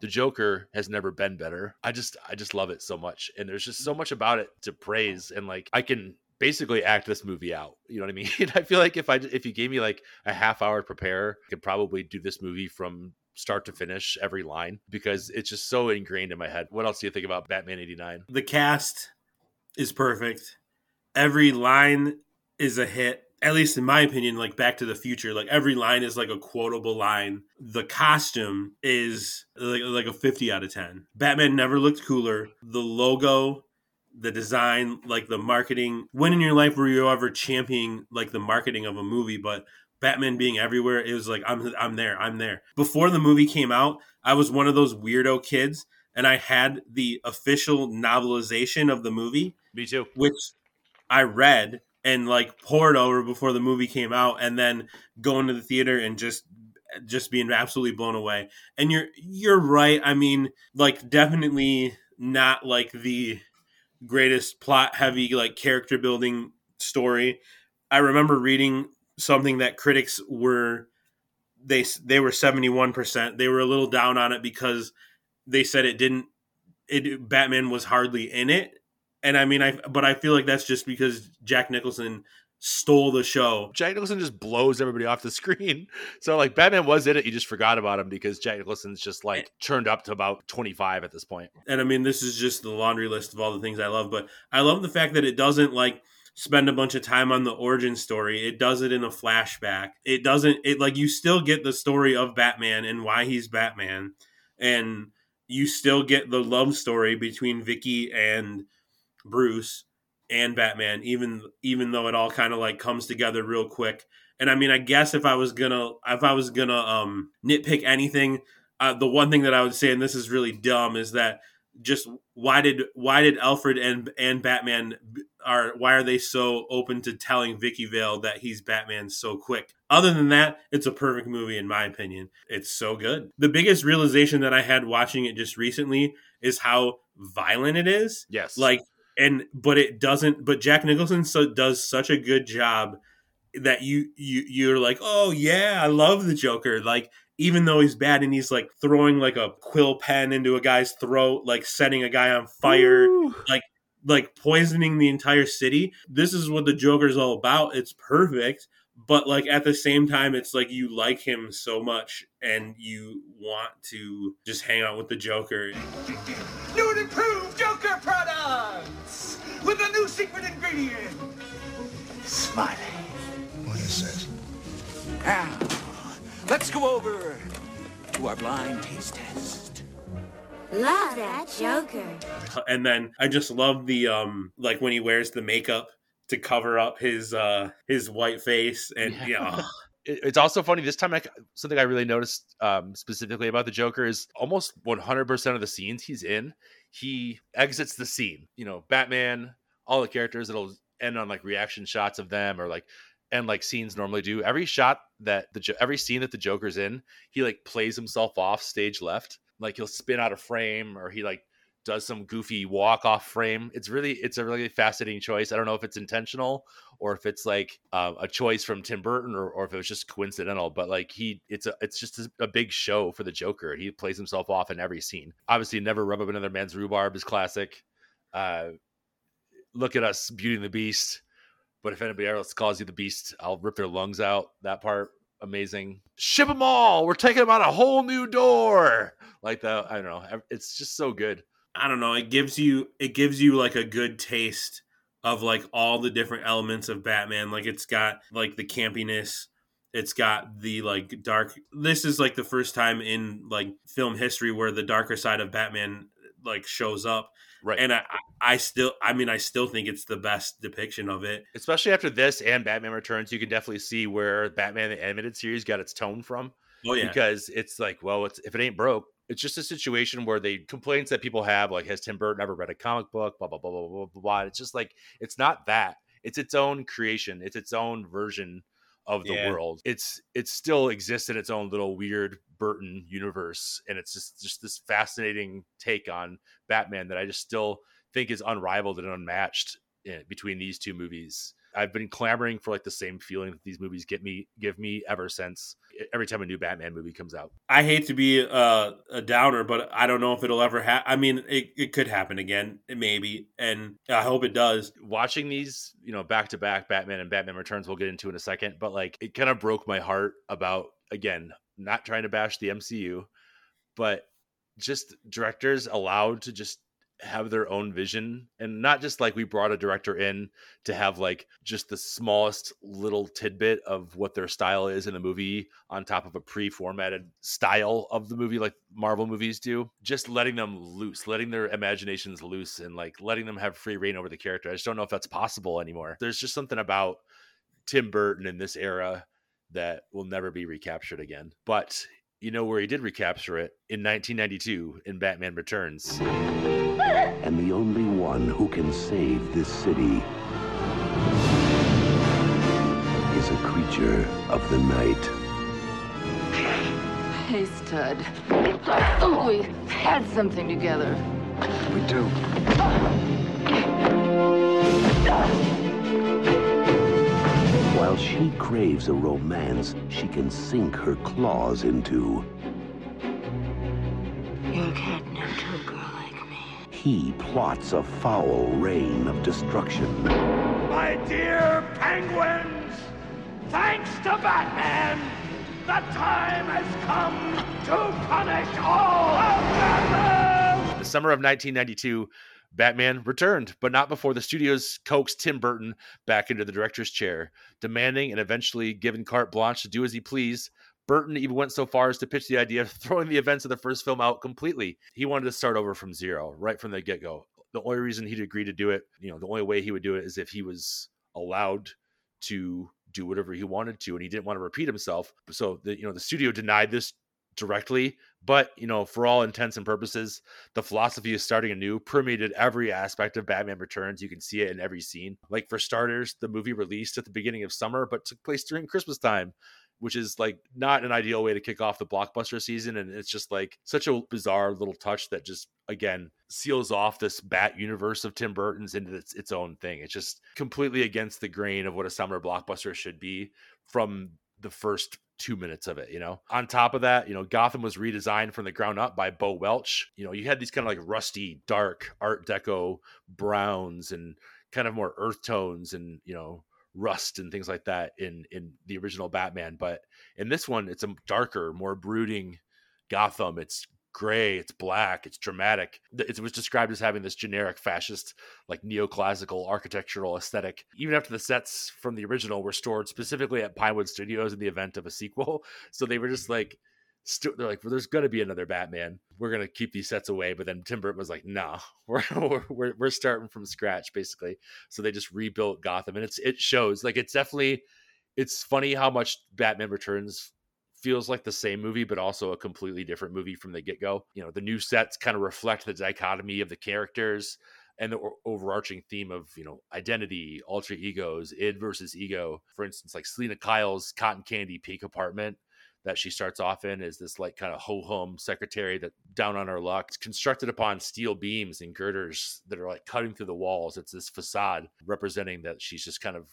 The Joker has never been better. I just I just love it so much and there's just so much about it to praise and like I can basically act this movie out. You know what I mean? I feel like if I if you gave me like a half hour to prepare, I could probably do this movie from start to finish every line because it's just so ingrained in my head. What else do you think about Batman 89? The cast is perfect. Every line is a hit. At least in my opinion, like Back to the Future, like every line is like a quotable line. The costume is like, like a 50 out of 10. Batman never looked cooler. The logo, the design, like the marketing. When in your life were you ever championing like the marketing of a movie? But Batman being everywhere, it was like I'm I'm there, I'm there. Before the movie came out, I was one of those weirdo kids, and I had the official novelization of the movie, Me too. which I read and like poured over before the movie came out, and then going to the theater and just just being absolutely blown away. And you're you're right. I mean, like definitely not like the greatest plot heavy like character building story. I remember reading something that critics were they they were 71%. They were a little down on it because they said it didn't it Batman was hardly in it. And I mean I but I feel like that's just because Jack Nicholson stole the show. Jack Nicholson just blows everybody off the screen. So like Batman was in it, you just forgot about him because Jack Nicholson's just like turned up to about 25 at this point. and I mean this is just the laundry list of all the things I love, but I love the fact that it doesn't like spend a bunch of time on the origin story. It does it in a flashback. It doesn't it like you still get the story of Batman and why he's Batman and you still get the love story between Vicki and Bruce and Batman even even though it all kind of like comes together real quick. And I mean I guess if I was to if I was to um nitpick anything uh, the one thing that I would say, and this is really dumb, is that just why did why did Alfred and and Batman are why are they so open to telling Vicki Vale that he's Batman so quick? Other than that, it's a perfect movie in my opinion. It's so good. The biggest realization that I had watching it just recently is how violent it is. Yes. Like and but it doesn't but Jack Nicholson so does such a good job that you you you're like, "Oh yeah, I love the Joker." Like even though he's bad and he's like throwing like a quill pen into a guy's throat, like setting a guy on fire, like like poisoning the entire city. This is what the Joker's all about. It's perfect, but like at the same time it's like you like him so much and you want to just hang out with the Joker. New and improved Joker products with a new secret ingredient. Smiley. What is this? Now, let's go over to our blind taste test. Love that Joker. And then I just love the um like when he wears the makeup to cover up his uh his white face and Yeah. yeah, It's also funny this time. I, something I really noticed um, specifically about the Joker is almost 100% of the scenes he's in, he exits the scene. You know, Batman, all the characters, it'll end on like reaction shots of them or like and like scenes normally do. Every shot that the every scene that the Joker's in, he like plays himself off stage left. Like he'll spin out of frame or he like does some goofy walk off frame. It's really it's a really fascinating choice. I don't know if it's intentional or if it's like uh, a choice from Tim Burton or, or if it was just coincidental. But like he, it's a it's just a, a big show for the Joker. He plays himself off in every scene. Obviously, never rub up another man's rhubarb is classic. Uh, look at us, Beauty and the Beast. But if anybody else calls you the Beast, I'll rip their lungs out. That part amazing. Ship them all. We're taking them out a whole new door. Like that. I don't know. It's just so good. I don't know. It gives you it gives you like a good taste of like all the different elements of Batman. Like it's got like the campiness. It's got the like dark. This is like the first time in like film history where the darker side of Batman like shows up. Right. And I, I still, I mean, I still think it's the best depiction of it. especially after this and Batman Returns, you can definitely see where Batman the animated series got its tone from. Oh yeah, Because it's like, well, it's if it ain't broke, it's just a situation where the complaints that people have, like, has Tim Burton ever read a comic book? Blah blah blah blah blah blah. blah. It's just like it's not that. It's its own creation. It's its own version of the Yeah. world. It's it still exists in its own little weird Burton universe, and it's just just this fascinating take on Batman that I just still think is unrivaled and unmatched eh, between these two movies. I've been clamoring for like the same feeling that these movies get me give me ever since every time a new Batman movie comes out. I hate to be a, a downer, but I don't know if it'll ever happen. I mean, it, it could happen again, maybe, and I hope it does. Watching these, you know, back to back Batman and Batman Returns we'll get into in a second, but like it kind of broke my heart about again, not trying to bash the MCU, but just directors allowed to just have their own vision and not just like we brought a director in to have like just the smallest little tidbit of what their style is in a movie on top of a pre-formatted style of the movie like Marvel movies do. Just letting them loose letting their imaginations loose and like letting them have free reign over the character. I just don't know if that's possible anymore. There's just something about Tim Burton in this era that will never be recaptured again. But you know where he did recapture it in 1992 in Batman Returns and the only one who can save this city is a creature of the night. Hey, stud. I thought we had something together. We do. While she craves a romance she can sink her claws into, You're catnip to a girl like me. he plots a foul reign of destruction. My dear penguins, thanks to Batman, the time has come to punish all of Gotham! the summer of 1992, Batman returned, but not before the studios coaxed Tim Burton back into the director's chair, demanding and eventually given carte blanche to do as he pleased. Burton even went so far as to pitch the idea of throwing the events of the first film out completely. He wanted to start over from zero, right from the get go. The only reason he'd agree to do it, you know, the only way he would do it is if he was allowed to do whatever he wanted to, and he didn't want to repeat himself. So the you know the studio denied this directly, but you know, for all intents and purposes, the philosophy of starting anew permeated every aspect of Batman Returns. You can see it in every scene. Like for starters, the movie released at the beginning of summer, but took place during Christmas time, which is like not an ideal way to kick off the blockbuster season. And it's just like such a bizarre little touch that just again seals off this Bat universe of Tim Burton's into its, its own thing. It's just completely against the grain of what a summer blockbuster should be from the first two minutes of it, you know. On top of that, you know, Gotham was redesigned from the ground up by Bo Welch. You know, you had these kind of like rusty, dark Art Deco browns and kind of more earth tones and you know rust and things like that in in the original Batman. But in this one, it's a darker, more brooding Gotham. It's gray, it's black, it's dramatic. It was described as having this generic fascist, like neoclassical architectural aesthetic. Even after the sets from the original were stored specifically at Pinewood Studios in the event of a sequel, so they were just like st- they're like, well, there's to be another Batman. We're to keep these sets away. But then Tim Burton was like, nah, we're, we're, we're starting from scratch, basically. So they just rebuilt Gotham. And it's it shows. Like, it's definitely, it's funny how much Batman Returns feels like the same movie, but also a completely different movie from the get go. You know, the new sets kind of reflect the dichotomy of the characters and the overarching theme of you know identity, alter egos, id versus ego. For instance, like Selina Kyle's cotton candy peak apartment that she starts off in is this like kind of ho hum secretary that down on her luck. It's constructed upon steel beams and girders that are like cutting through the walls. It's this facade representing that she's just kind of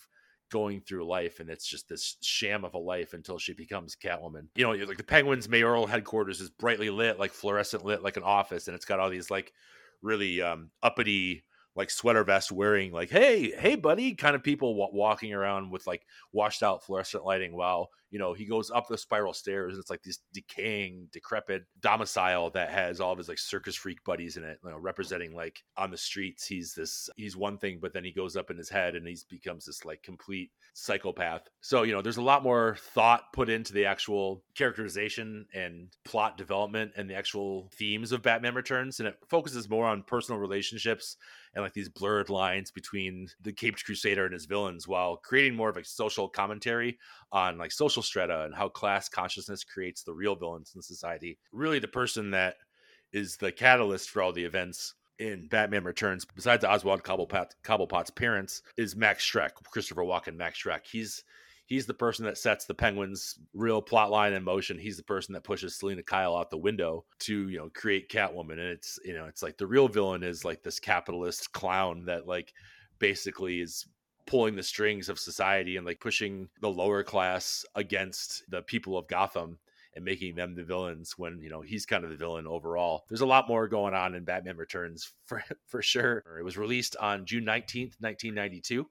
going through life and it's just this sham of a life until she becomes Catwoman. You know, like the Penguin's mayoral headquarters is brightly lit, like fluorescent lit, like an office, and it's got all these like really um, uppity like sweater vest wearing like hey hey buddy kind of people w- walking around with like washed out fluorescent lighting while you know he goes up the spiral stairs and it's like this decaying decrepit domicile that has all of his like circus freak buddies in it you know representing like on the streets he's this he's one thing but then he goes up in his head and he becomes this like complete psychopath. So you know there's a lot more thought put into the actual characterization and plot development and the actual themes of batman returns and it focuses more on personal relationships and like these blurred lines between the caped crusader and his villains while creating more of a social commentary on like social strata and how class consciousness creates the real villains in society really the person that is the catalyst for all the events in Batman Returns, besides Oswald Cobblepot, Cobblepot's parents, is Max Shreck, Christopher Walken, Max Shreck. He's he's the person that sets the Penguins' real plot line in motion. He's the person that pushes Selina Kyle out the window to you know create Catwoman, and it's you know it's like the real villain is like this capitalist clown that like basically is pulling the strings of society and like pushing the lower class against the people of Gotham and making them the villains when you know he's kind of the villain overall. There's a lot more going on in Batman Returns for for sure. It was released on June 19th, 1992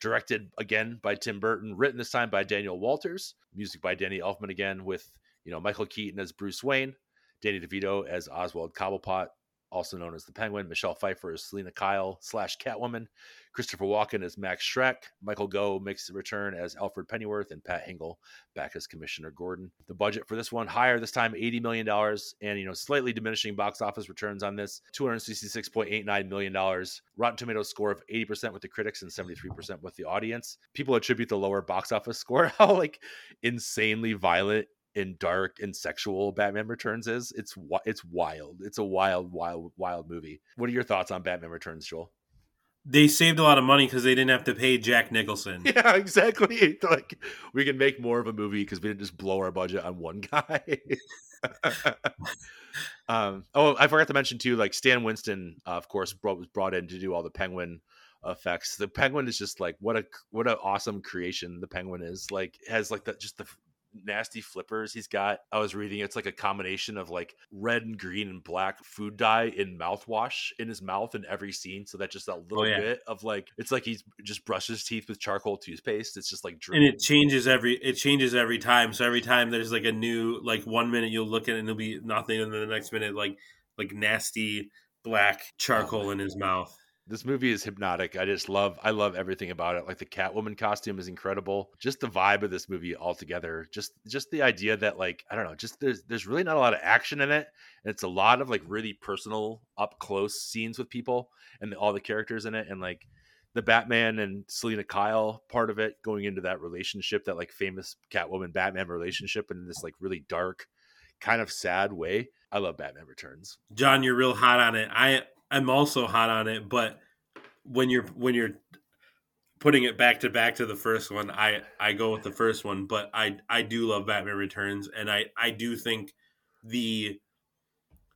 directed again by Tim Burton, written this time by Daniel Waters, music by Danny Elfman again, with you know Michael Keaton as Bruce Wayne, Danny DeVito as Oswald Cobblepot, also known as the Penguin, Michelle Pfeiffer as Selina Kyle slash Catwoman, Christopher Walken as Max Shreck, Michael Gough makes a return as Alfred Pennyworth, and Pat Hingle back as Commissioner Gordon. The budget for this one higher this time, eighty million dollars, and you know slightly diminishing box office returns on this, two hundred sixty-six point eight nine million dollars. Rotten Tomatoes score of eighty percent with the critics and seventy-three percent with the audience. People attribute the lower box office score how like insanely violent and dark and sexual Batman Returns is. It's it's wild. It's a wild, wild, wild movie. What are your thoughts on Batman Returns, Joel? They saved a lot of money because they didn't have to pay Jack Nicholson. Yeah, exactly. Like we can make more of a movie because we didn't just blow our budget on one guy. um, oh, I forgot to mention too. Like Stan Winston, uh, of course, brought, was brought in to do all the Penguin effects. The Penguin is just like what a what an awesome creation the Penguin is. Like has like that just the nasty flippers he's got. I was reading it's like a combination of like red and green and black food dye in mouthwash in his mouth in every scene. So that just that oh, little oh, yeah. bit of like it's like he's just brushes teeth with charcoal toothpaste. It's just like and it changes every it changes every time. So every time there's like a new like one minute you'll look at it and there'll be nothing, and then the next minute like like nasty black oh, charcoal oh, in his mouth this movie is hypnotic. I just love I love everything about it. Like the Catwoman costume is incredible. Just the vibe of this movie altogether. Just just the idea that like I don't know, just there's there's really not a lot of action in it. And it's a lot of like really personal up close scenes with people and all the characters in it and like the Batman and Selina Kyle part of it going into that relationship, that like famous Catwoman Batman relationship in this like really dark kind of sad way. I love Batman Returns. John, you're real hot on it. I I'm also hot on it, but when you're when you're putting it back to back to the first one, I I go with the first one, but I I do love Batman Returns, and I I do think the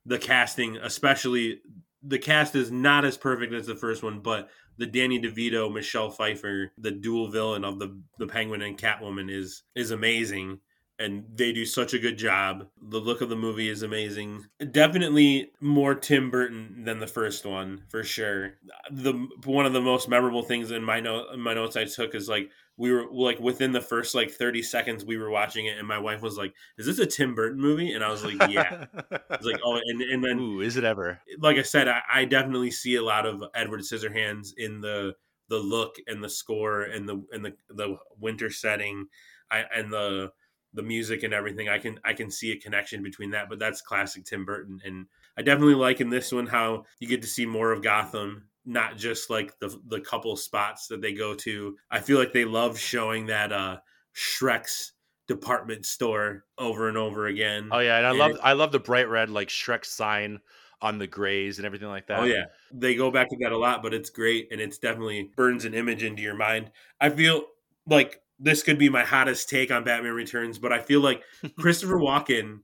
the casting, especially the cast, is not as perfect as the first one, but the Danny DeVito, Michelle Pfeiffer, the dual villain of the the Penguin and Catwoman is is amazing and they do such a good job. The look of the movie is amazing. Definitely more Tim Burton than the first one for sure. The one of the most memorable things in my note my notes I took is like we were like within the first like 30 seconds we were watching it and my wife was like is this a tim burton movie and i was like yeah i was like oh and, and then Ooh, is it ever like i said I, I, definitely see a lot of edward scissorhands in the the look and the score and the and the the winter setting I, and the the music and everything, I can I can see a connection between that. But that's classic Tim Burton, and I definitely like in this one how you get to see more of Gotham, not just like the the couple spots that they go to. I feel like they love showing that uh Shreck's department store over and over again. Oh yeah, and I And love it- I love the bright red like Shreck sign on the grays and everything like that. Oh yeah, they go back to that a lot, but it's great and it's definitely burns an image into your mind. I feel like this could be my hottest take on Batman Returns, but I feel like Christopher Walken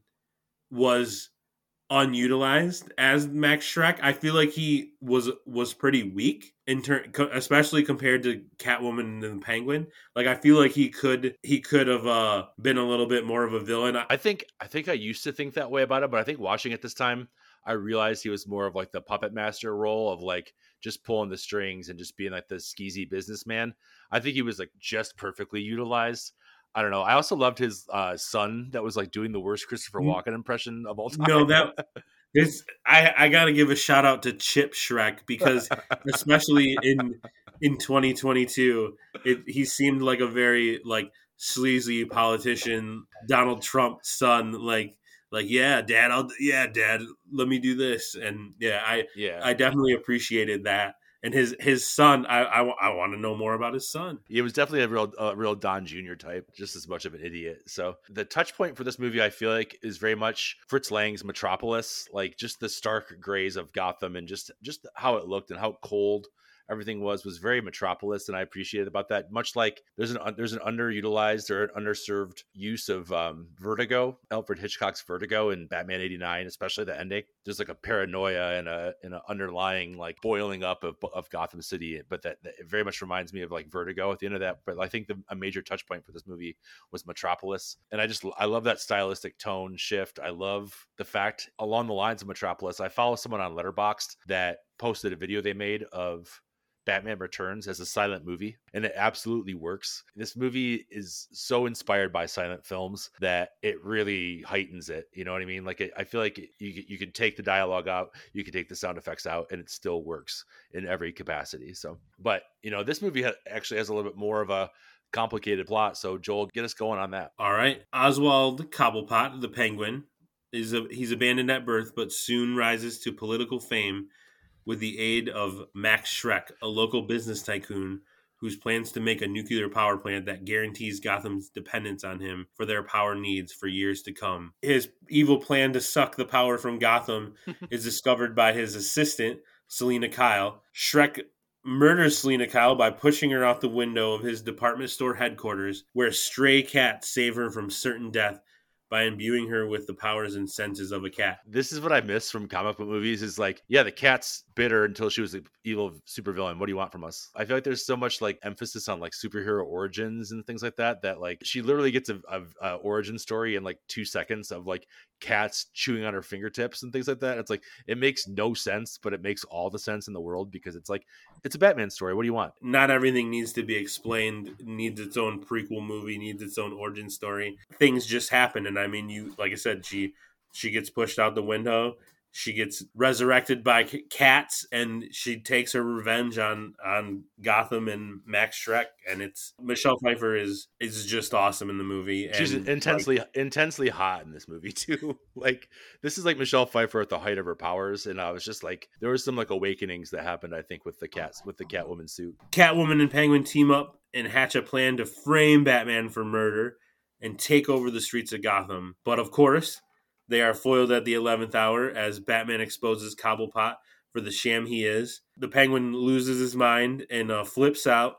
was unutilized as Max Shreck. I feel like he was was pretty weak in turn, especially compared to Catwoman and the Penguin. Like I feel like he could he could have uh, been a little bit more of a villain. I think I think I used to think that way about it, but I think watching it this time, I realized he was more of like the puppet master role of like just pulling the strings and just being like the skeezy businessman. I think he was like just perfectly utilized. I don't know. I also loved his uh, son that was like doing the worst Christopher Mm. Walken impression of all time. No, that this I I got to give a shout out to Chip Shreck because especially in in 2022, it he seemed like a very like sleazy politician, Donald Trump son, like like yeah, dad, I'll yeah, dad, let me do this, and yeah, I yeah, I definitely appreciated that. And his his son, I I, want to know more about his son. He was definitely a real, a real Don Jr. type, just as much of an idiot. So the touch point for this movie, I feel like, is very much Fritz Lang's Metropolis, like just the stark grays of Gotham and just just how it looked and how cold everything was was very Metropolis, and I appreciated about that. Much like there's an there's an underutilized or an underserved use of um, Vertigo, Alfred Hitchcock's Vertigo in Batman '89, especially the ending. There's like a paranoia and a and an underlying like boiling up of, of Gotham City, but that, that very much reminds me of like Vertigo at the end of that. But I think the, a major touch point for this movie was Metropolis, and I just I love that stylistic tone shift. I love the fact along the lines of Metropolis. I follow someone on Letterboxd that posted a video they made of Batman Returns as a silent movie, and it absolutely works. This movie is so inspired by silent films that it really heightens it. You know what I mean? Like, it, I feel like you you can take the dialogue out, you can take the sound effects out, and it still works in every capacity. So, but you know, this movie actually has a little bit more of a complicated plot. So, Joel, get us going on that. All right, Oswald Cobblepot, the Penguin, is a, he's abandoned at birth, but soon rises to political fame with the aid of Max Shreck, a local business tycoon whose plans to make a nuclear power plant that guarantees Gotham's dependence on him for their power needs for years to come. His evil plan to suck the power from Gotham is discovered by his assistant, Selina Kyle. Shreck murders Selina Kyle by pushing her out the window of his department store headquarters, where stray cats save her from certain death by imbuing her with the powers and senses of a cat. This is what I miss from comic book movies is like, yeah, the cat's bitter until she was an evil supervillain. What do you want from us? I feel like there's so much like emphasis on like superhero origins and things like that that like she literally gets a, a, a origin story in like two seconds of like cats chewing on her fingertips and things like that. It's like it makes no sense, but it makes all the sense in the world because it's like it's a Batman story. What do you want? Not everything needs to be explained, needs its own prequel movie, needs its own origin story. Things just happen and I mean you like I said she she gets pushed out the window. She gets resurrected by cats, and she takes her revenge on on Gotham and Max Shreck. And it's Michelle Pfeiffer is is just awesome in the movie. She's and, intensely intensely hot in this movie too. like this is like Michelle Pfeiffer at the height of her powers, and I was just like, there was some like awakenings that happened. I think with the cats with the Catwoman suit. Catwoman and Penguin team up and hatch a plan to frame Batman for murder and take over the streets of Gotham. But of course, they are foiled at the 11th hour as Batman exposes Cobblepot for the sham he is. The Penguin loses his mind and uh, flips out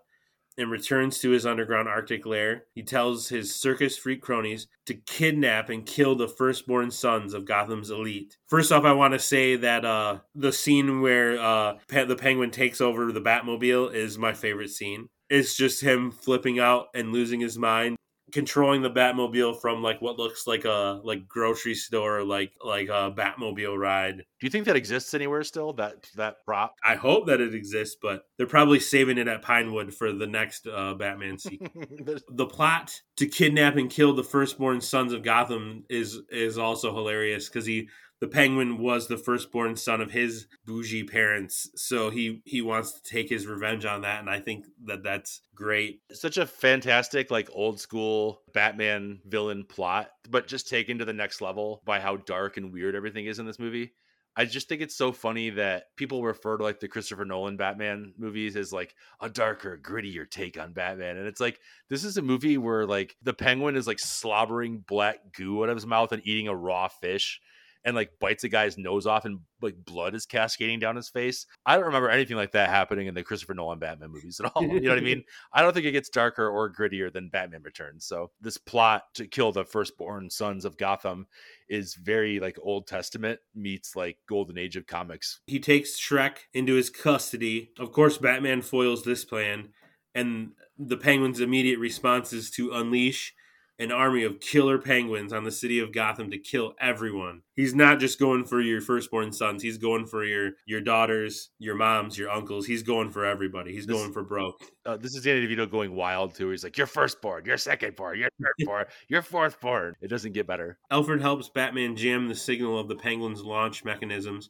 and returns to his underground Arctic lair. He tells his circus freak cronies to kidnap and kill the firstborn sons of Gotham's elite. First off, I want to say that uh, the scene where uh, Pe- the Penguin takes over the Batmobile is my favorite scene. It's just him flipping out and losing his mind controlling the Batmobile from like what looks like a like grocery store like like a Batmobile ride. Do you think that exists anywhere still? That that prop? I hope that it exists, but they're probably saving it at Pinewood for the next uh, Batman sequel. the plot to kidnap and kill the firstborn sons of Gotham is is also hilarious because he the penguin was the firstborn son of his bougie parents so he he wants to take his revenge on that and i think that that's great such a fantastic like old school batman villain plot but just taken to the next level by how dark and weird everything is in this movie I just think it's so funny that people refer to like the Christopher Nolan Batman movies as like a darker, grittier take on Batman. And it's like this is a movie where like the penguin is like slobbering black goo out of his mouth and eating a raw fish and like bites a guy's nose off and like blood is cascading down his face. I don't remember anything like that happening in the Christopher Nolan Batman movies at all. You know what I mean? I don't think it gets darker or grittier than Batman Returns. So this plot to kill the firstborn sons of Gotham is very like Old Testament meets like Golden Age of comics. He takes Shreck into his custody. Of course, Batman foils this plan, and the Penguin's immediate response is to unleash an army of killer penguins on the city of Gotham to kill everyone. He's not just going for your firstborn sons. He's going for your your daughters, your moms, your uncles. He's going for everybody. He's This- going for broke. Uh, this is Danny DeVito going wild too. He's like, "You're firstborn, you're secondborn, you're thirdborn, you're fourthborn." It doesn't get better. Alfred helps Batman jam the signal of the penguins' launch mechanisms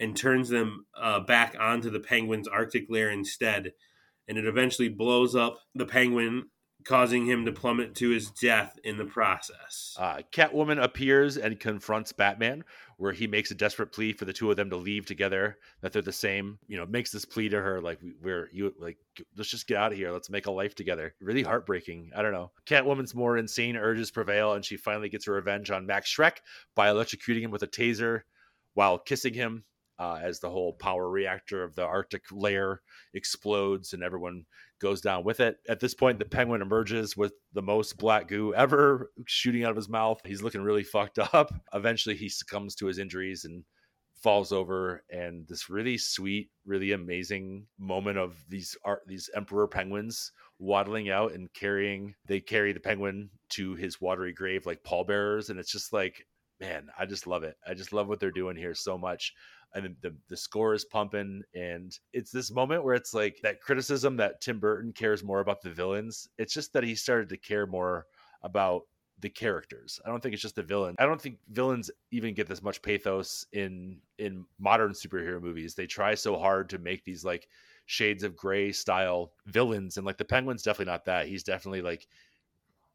and turns them uh, back onto the penguin's Arctic lair instead. And it eventually blows up the penguin, causing him to plummet to his death in the process. Uh, Catwoman appears and confronts Batman, where he makes a desperate plea for the two of them to leave together, that they're the same. You know, makes this plea to her like, "We- "We're you like, let's just get out of here. Let's make a life together." Really heartbreaking. I don't know. Catwoman's more insane urges prevail, and she finally gets her revenge on Max Shreck by electrocuting him with a taser while kissing him. Uh, as the whole power reactor of the Arctic layer explodes and everyone goes down with it. At this point, the penguin emerges with the most black goo ever shooting out of his mouth. He's looking really fucked up. Eventually, he succumbs to his injuries and falls over and this really sweet really amazing moment of these art these emperor penguins waddling out and carrying they carry the penguin to his watery grave like pallbearers and it's just like man i just love it. I just love what they're doing here so much and the, the, the score is pumping and it's this moment where it's like that criticism that tim burton cares more about the villains. It's just that he started to care more about the characters. I don't think it's just the villain. I don't think villains even get this much pathos in in modern superhero movies. They try so hard to make these like shades of gray style villains and like the penguin's definitely not that. He's definitely like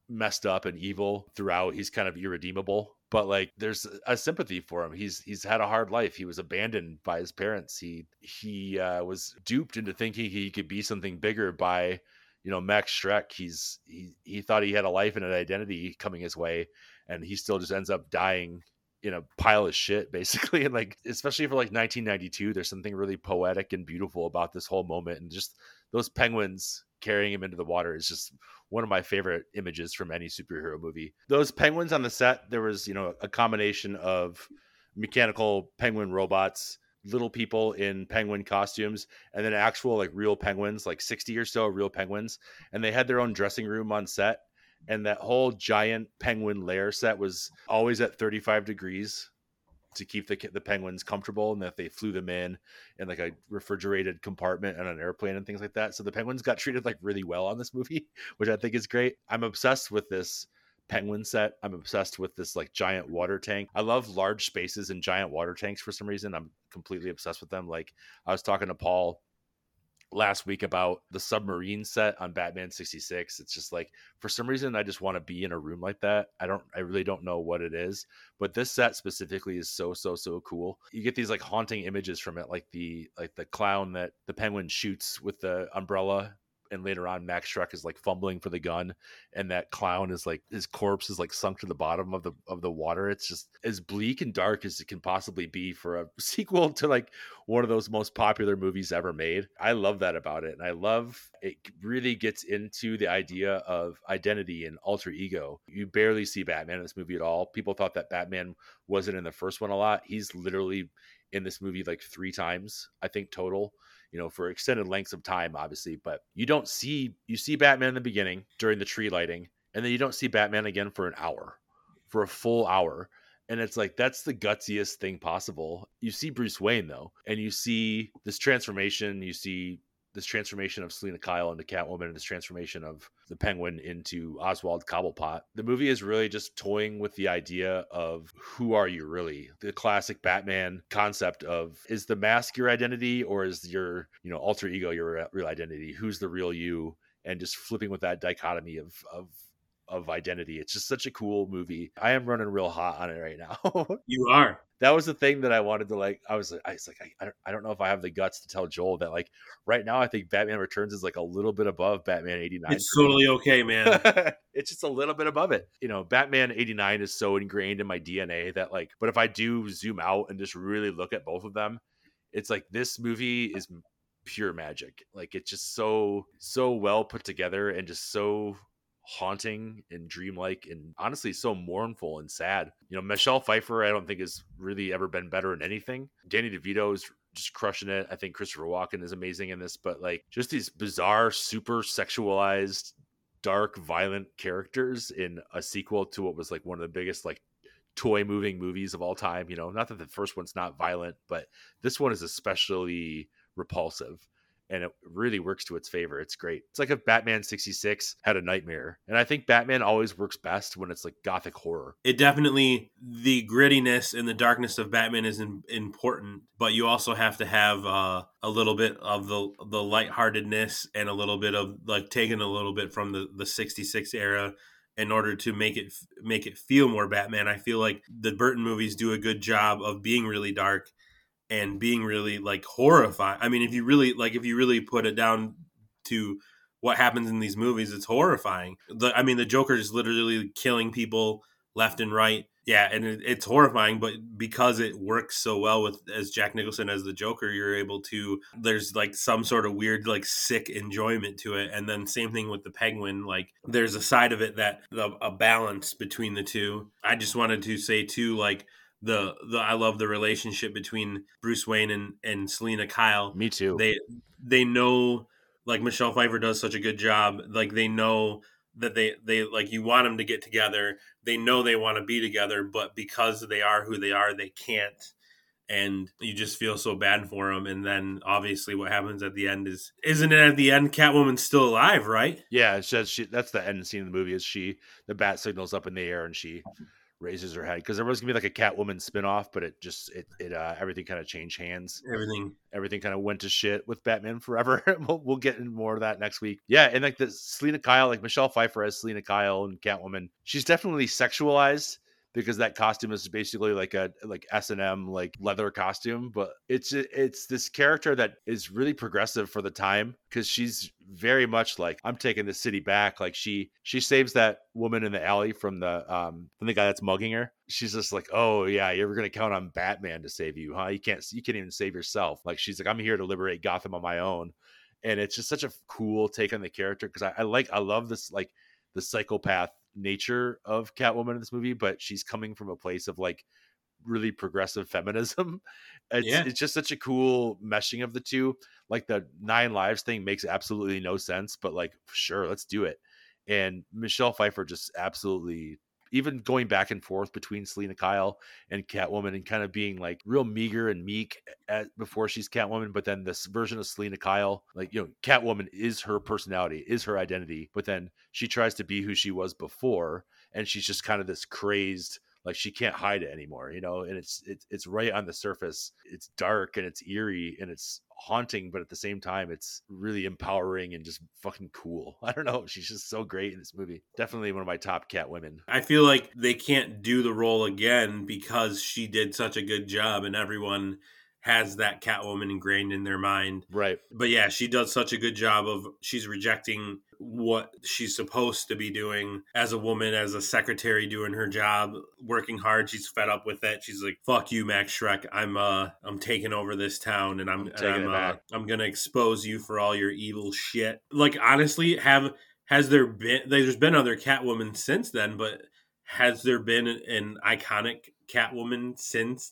messed up and evil throughout. He's kind of irredeemable but like there's a sympathy for him. He's he's had a hard life. He was abandoned by his parents. He he uh, was duped into thinking he could be something bigger by you know max shreck. He's he he thought he had a life and an identity coming his way and he still just ends up dying in a pile of shit basically. And like especially for like 1992 there's something really poetic and beautiful about this whole moment and just those penguins carrying him into the water is just one of my favorite images from any superhero movie. Those penguins on the set, there was, you know, a combination of mechanical penguin robots, little people in penguin costumes, and then actual like real penguins, like 60 or so real penguins. And they had their own dressing room on set. And that whole giant penguin lair set was always at 35 degrees to keep the the penguins comfortable and that they flew them in in like a refrigerated compartment on an airplane and things like that. So the penguins got treated like really well on this movie, which I think is great. I'm obsessed with this penguin set. I'm obsessed with this like giant water tank. I love large spaces and giant water tanks for some reason. I'm completely obsessed with them. Like I was talking to Paul last week about the submarine set on Batman 66. It's just like for some reason I just want to be in a room like that. I don't I really don't know what it is, but this set specifically is so so so cool. You get these like haunting images from it like the like the clown that the penguin shoots with the umbrella and later on Max Shreck is like fumbling for the gun and that clown is like his corpse is like sunk to the bottom of the of the water. It's just as bleak and dark as it can possibly be for a sequel to like one of those most popular movies ever made. I love that about it. And I love it really gets into the idea of identity and alter ego. You barely see Batman in this movie at all. People thought that Batman wasn't in the first one a lot. He's literally in this movie like three times, I think total you know, for extended lengths of time, obviously. But you don't see you see Batman in the beginning during the tree lighting, and then you don't see Batman again for an hour, for a full hour. And it's like that's the gutsiest thing possible. You see Bruce Wayne though, and you see this transformation. You see this transformation of Selina Kyle into Catwoman and this transformation of the Penguin into Oswald Cobblepot. The movie is really just toying with the idea of who are you really? The classic Batman concept of is the mask your identity or is your, you know, alter ego your real identity? Who's the real you? And just flipping with that dichotomy of of of identity. It's just such a cool movie. I am running real hot on it right now. You are. that was the thing that I wanted to like. I was, I was like, I, I, don't, I don't know if I have the guts to tell Joel that like right now I think Batman Returns is like a little bit above Batman eighty nine. It's totally okay, man. it's just a little bit above it. You know, Batman eighty nine is so ingrained in my DNA that like, but if I do zoom out and just really look at both of them, it's like this movie is pure magic. Like it's just so so well put together and just so haunting and dreamlike and honestly so mournful and sad. You know, Michelle Pfeiffer, I don't think has really ever been better in anything. Danny DeVito is just crushing it. I think Christopher Walken is amazing in this, but like just these bizarre, super sexualized, dark, violent characters in a sequel to what was like one of the biggest like toy moving movies of all time. You know, not that the first one's not violent, but this one is especially repulsive and it really works to its favor. It's great. It's like if Batman 66 had a nightmare. And I think Batman always works best when it's like gothic horror. It definitely the grittiness and the darkness of Batman is in, important, but you also have to have uh, a little bit of the the lightheartedness and a little bit of like taking a little bit from the the 66 era in order to make it make it feel more Batman. I feel like the Burton movies do a good job of being really dark and being really like horrified. I mean, if you really like, if you really put it down to what happens in these movies, it's horrifying. The, I mean, the Joker is literally killing people left and right. Yeah, and it, it's horrifying, but because it works so well with as Jack Nicholson as the Joker, you're able to. There's like some sort of weird, like sick enjoyment to it, and then same thing with the Penguin. Like there's a side of it that the, a balance between the two. I just wanted to say too, like the the I love the relationship between Bruce Wayne and and Selina Kyle. Me too. They they know like Michelle Pfeiffer does such a good job. Like they know that they they like you want them to get together. They know they want to be together, but because they are who they are, they can't. And you just feel so bad for them. And then obviously, what happens at the end is isn't it at the end? Catwoman's still alive, right? Yeah, it's just she, that's the end scene of the movie. Is she the bat signals up in the air and she raises her head because there was gonna be like a Catwoman spinoff, but it just it it uh, everything kind of changed hands. Everything everything kind of went to shit with Batman Forever. we'll, we'll get into more of that next week. Yeah, and like the Selina Kyle, like Michelle Pfeiffer as Selina Kyle and Catwoman, she's definitely sexualized because that costume is basically like a like S&M like leather costume but it's it's this character that is really progressive for the time cuz she's very much like I'm taking the city back like she she saves that woman in the alley from the um from the guy that's mugging her. She's just like oh yeah you're going to count on Batman to save you huh? You can't you can't even save yourself. Like she's like I'm here to liberate Gotham on my own and it's just such a cool take on the character because I, I like I love this like the psychopath nature of Catwoman in this movie, but she's coming from a place of like really progressive feminism. It's, yeah. it's just such a cool meshing of the two. Like the nine lives thing makes absolutely no sense, but like sure, let's do it. And Michelle Pfeiffer just absolutely even going back and forth between Selina Kyle and Catwoman and kind of being like real meager and meek at, before she's Catwoman, but then this version of Selina Kyle, like you know, Catwoman is her personality, is her identity, but then she tries to be who she was before, and she's just kind of this crazed like she can't hide it anymore you know and it's it's it's right on the surface. It's dark and it's eerie and it's haunting, but at the same time, it's really empowering and just fucking cool. I don't know. She's just so great in this movie. Definitely one of my top cat women. I feel like they can't do the role again because she did such a good job and everyone has that Catwoman ingrained in their mind. Right. But yeah, she does such a good job of she's rejecting what she's supposed to be doing as a woman, as a secretary doing her job, working hard. She's fed up with it. She's like, "Fuck you, Max Shreck. I'm uh, I'm taking over this town, and I'm, I'm I'm, uh, I'm gonna expose you for all your evil shit." Like honestly, have has there been? There's been other Catwoman since then, but has there been an iconic Catwoman since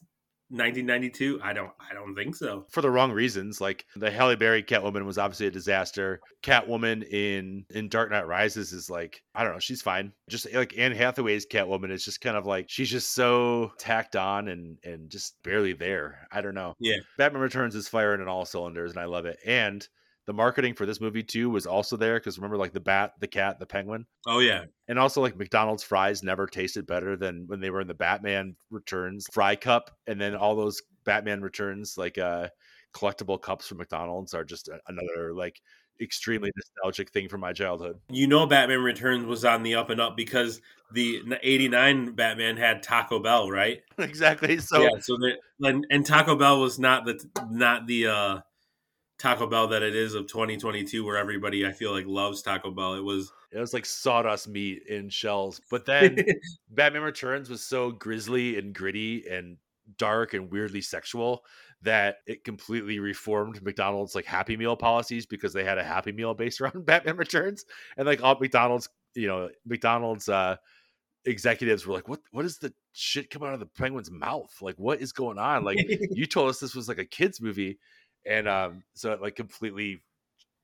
1992 i don't i don't think so. For the wrong reasons like the halle berry catwoman was obviously a disaster. Catwoman in in dark knight rises is like i don't know she's fine. Just like anne hathaway's catwoman is just kind of like she's just so tacked on and and just barely there. I don't know. Yeah. Batman returns is firing in all cylinders and i love it. And the marketing for this movie too was also there because remember like the bat, the cat, the penguin, Oh yeah, and also like McDonald's fries never tasted better than when they were in the Batman Returns fry cup, and then all those Batman Returns like uh collectible cups from McDonald's are just another like extremely nostalgic thing from my childhood. you know Batman Returns was on the up and up because the '89 Batman had Taco Bell, right? exactly. So yeah, so the, and, and Taco Bell was not the not the uh, Taco Bell that it is of 2022, where everybody I feel like loves Taco Bell. It was it was like sawdust meat in shells. But then Batman Returns was so grisly and gritty and dark and weirdly sexual that it completely reformed McDonald's like Happy Meal policies because they had a Happy Meal based around Batman Returns and like all McDonald's, you know, McDonald's uh executives were like, "What? What is the shit coming out of the penguin's mouth? Like, what is going on? Like, you told us this was like a kids movie." And um, so it like completely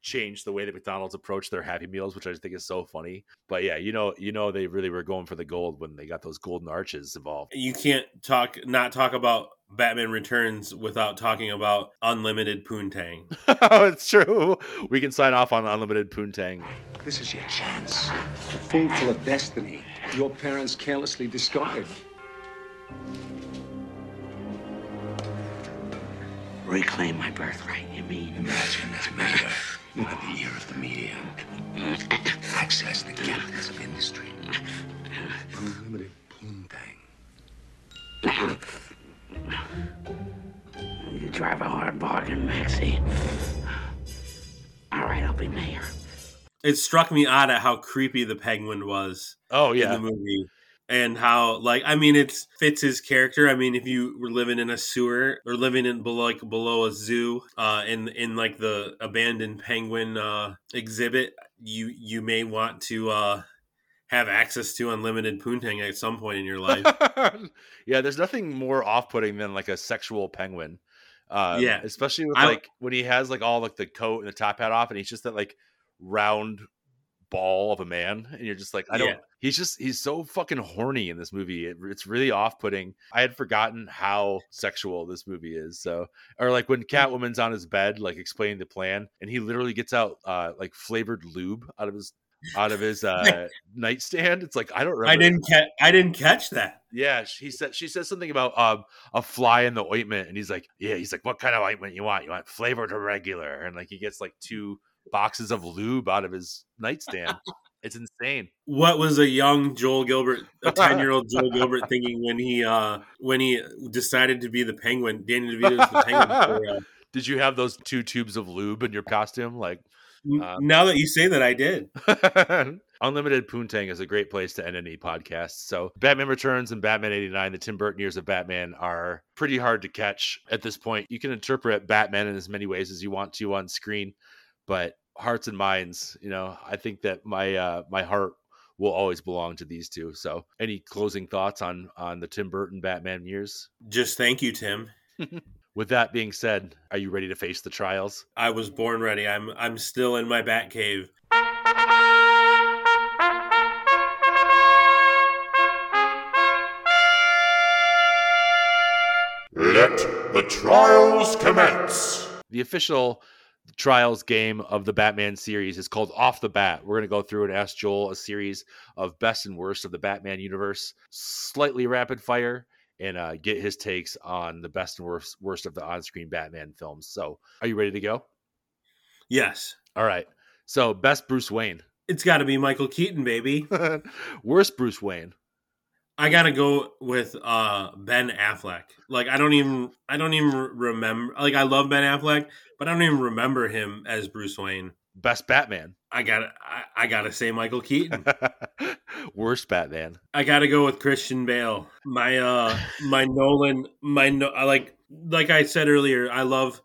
changed the way that McDonald's approached their Happy Meals, which I think is so funny. But yeah, you know, you know, they really were going for the gold when they got those golden arches involved. you can't talk not talk about Batman Returns without talking about unlimited poontang. oh, it's true. We can sign off on unlimited poontang. This is your chance. A food full of destiny. Your parents carelessly discarded. Reclaim my birthright, you mean? Imagine if Mayor had the ear of the media. Access the captains of industry. Unlimited poontang. You drive a hard bargain, Maxie. All right, I'll be mayor. It struck me odd at how creepy the penguin was Oh yeah, in yeah, the movie. And how, like, I mean, it fits his character. I mean, if you were living in a sewer or living in below, like below a zoo, uh, in in like the abandoned penguin uh, exhibit, you you may want to uh, have access to unlimited poontang at some point in your life. yeah. There's nothing more off-putting than like a sexual penguin. Um, Yeah. especially with I- like when he has like all like the coat and the top hat off, and he's just that like round ball of a man, and you're just like, I don't. Yeah. He's just he's so fucking horny in this movie. It, it's really off-putting. I had forgotten how sexual this movie is. So, or like Mm. when Catwoman's on his bed, like explaining the plan, and he literally gets out uh like flavored lube out of his out of his uh nightstand. It's like I don't remember. I didn't catch. I didn't catch that. Yeah, he said she says something about um a fly in the ointment, and he's like, yeah, he's like, what kind of ointment you want? You want flavored or regular? And like he gets like two boxes of lube out of his nightstand. it's insane. What was a young Joel Gilbert, a ten-year-old Joel Gilbert, thinking when he uh when he decided to be the Penguin? Danny DeVito is the Penguin. For, uh, Did you have those two tubes of lube in your costume? Like, Uh, now that you say that, I did. Unlimited Poontang is a great place to end any podcast. So, Batman Returns and Batman 89, the Tim Burton years of Batman, are pretty hard to catch at this point. You can interpret Batman in as many ways as you want to on screen, but hearts and minds, you know, I think that my uh, my heart will always belong to these two. So, any closing thoughts on on the Tim Burton Batman years? Just thank you, Tim. With that being said, are you ready to face the trials? I was born ready. I'm I'm still in my bat cave. Let the trials commence. The official trials game of the Batman series is called Off the Bat. We're going to go through and ask Joel a series of best and worst of the Batman universe, slightly rapid fire, and uh, get his takes on the best and worst worst of the on-screen Batman films. So, are you ready to go? Yes, All right. So, best Bruce Wayne, it's got to be Michael Keaton, baby. worst Bruce Wayne. I gotta go with uh Ben Affleck. Like I don't even I don't even remember. Like I love Ben Affleck, but I don't even remember him as Bruce Wayne. Best Batman. I gotta I, I gotta say Michael Keaton. worst Batman. I gotta go with Christian Bale. My uh my Nolan my no I like like I said earlier, I love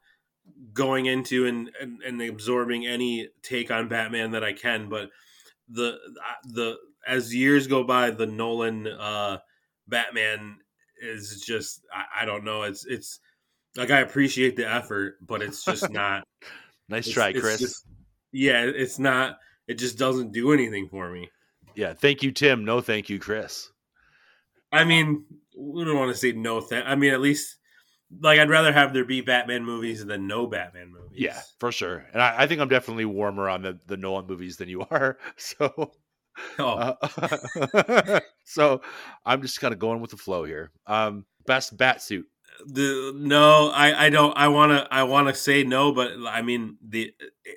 going into and, and and absorbing any take on Batman that I can, but the the as years go by, the Nolan uh Batman is just I, I don't know, it's it's like I appreciate the effort, but it's just not Nice try, Chris. just- yeah, it's not it just doesn't do anything for me. yeah, thank you, Tim. No, thank you, Chris. I mean, we don't want to say no thank. I mean, at least like I'd rather have there be Batman movies than no Batman movies. Yeah, for sure. And I, I think I'm definitely warmer on the the Nolan movies than you are. So. Oh. Uh, so I'm just kind of going with the flow here. Um, best bat suit. The no, I I don't. I want to I want to say no, but I mean the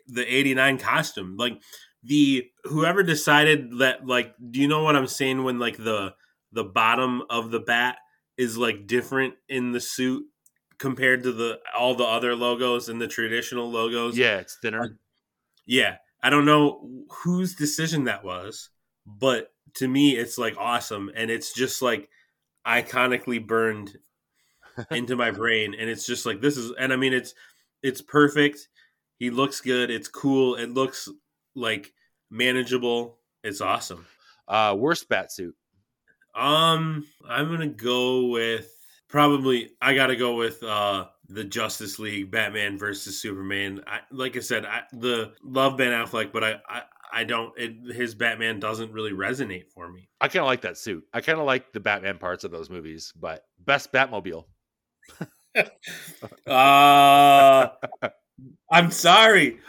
the '89 costume, like the whoever decided that, like, do you know what I'm saying when like the the bottom of the bat is like different in the suit compared to the all the other logos and the traditional logos? Yeah, it's thinner. Yeah, I don't know whose decision that was, but to me, it's like awesome, and it's just like iconically burned into my brain, and it's just like this is, and I mean, it's it's perfect. He looks good. It's cool. It looks like manageable. It's awesome. Uh, worst bat suit. Um, I'm gonna go with probably. I gotta go with uh the Justice League, Batman versus Superman. I, like I said, I the love Ben Affleck, but I I, I don't. It, his Batman doesn't really resonate for me. I kind of like that suit. I kind of like the Batman parts of those movies, but best Batmobile. uh I'm sorry.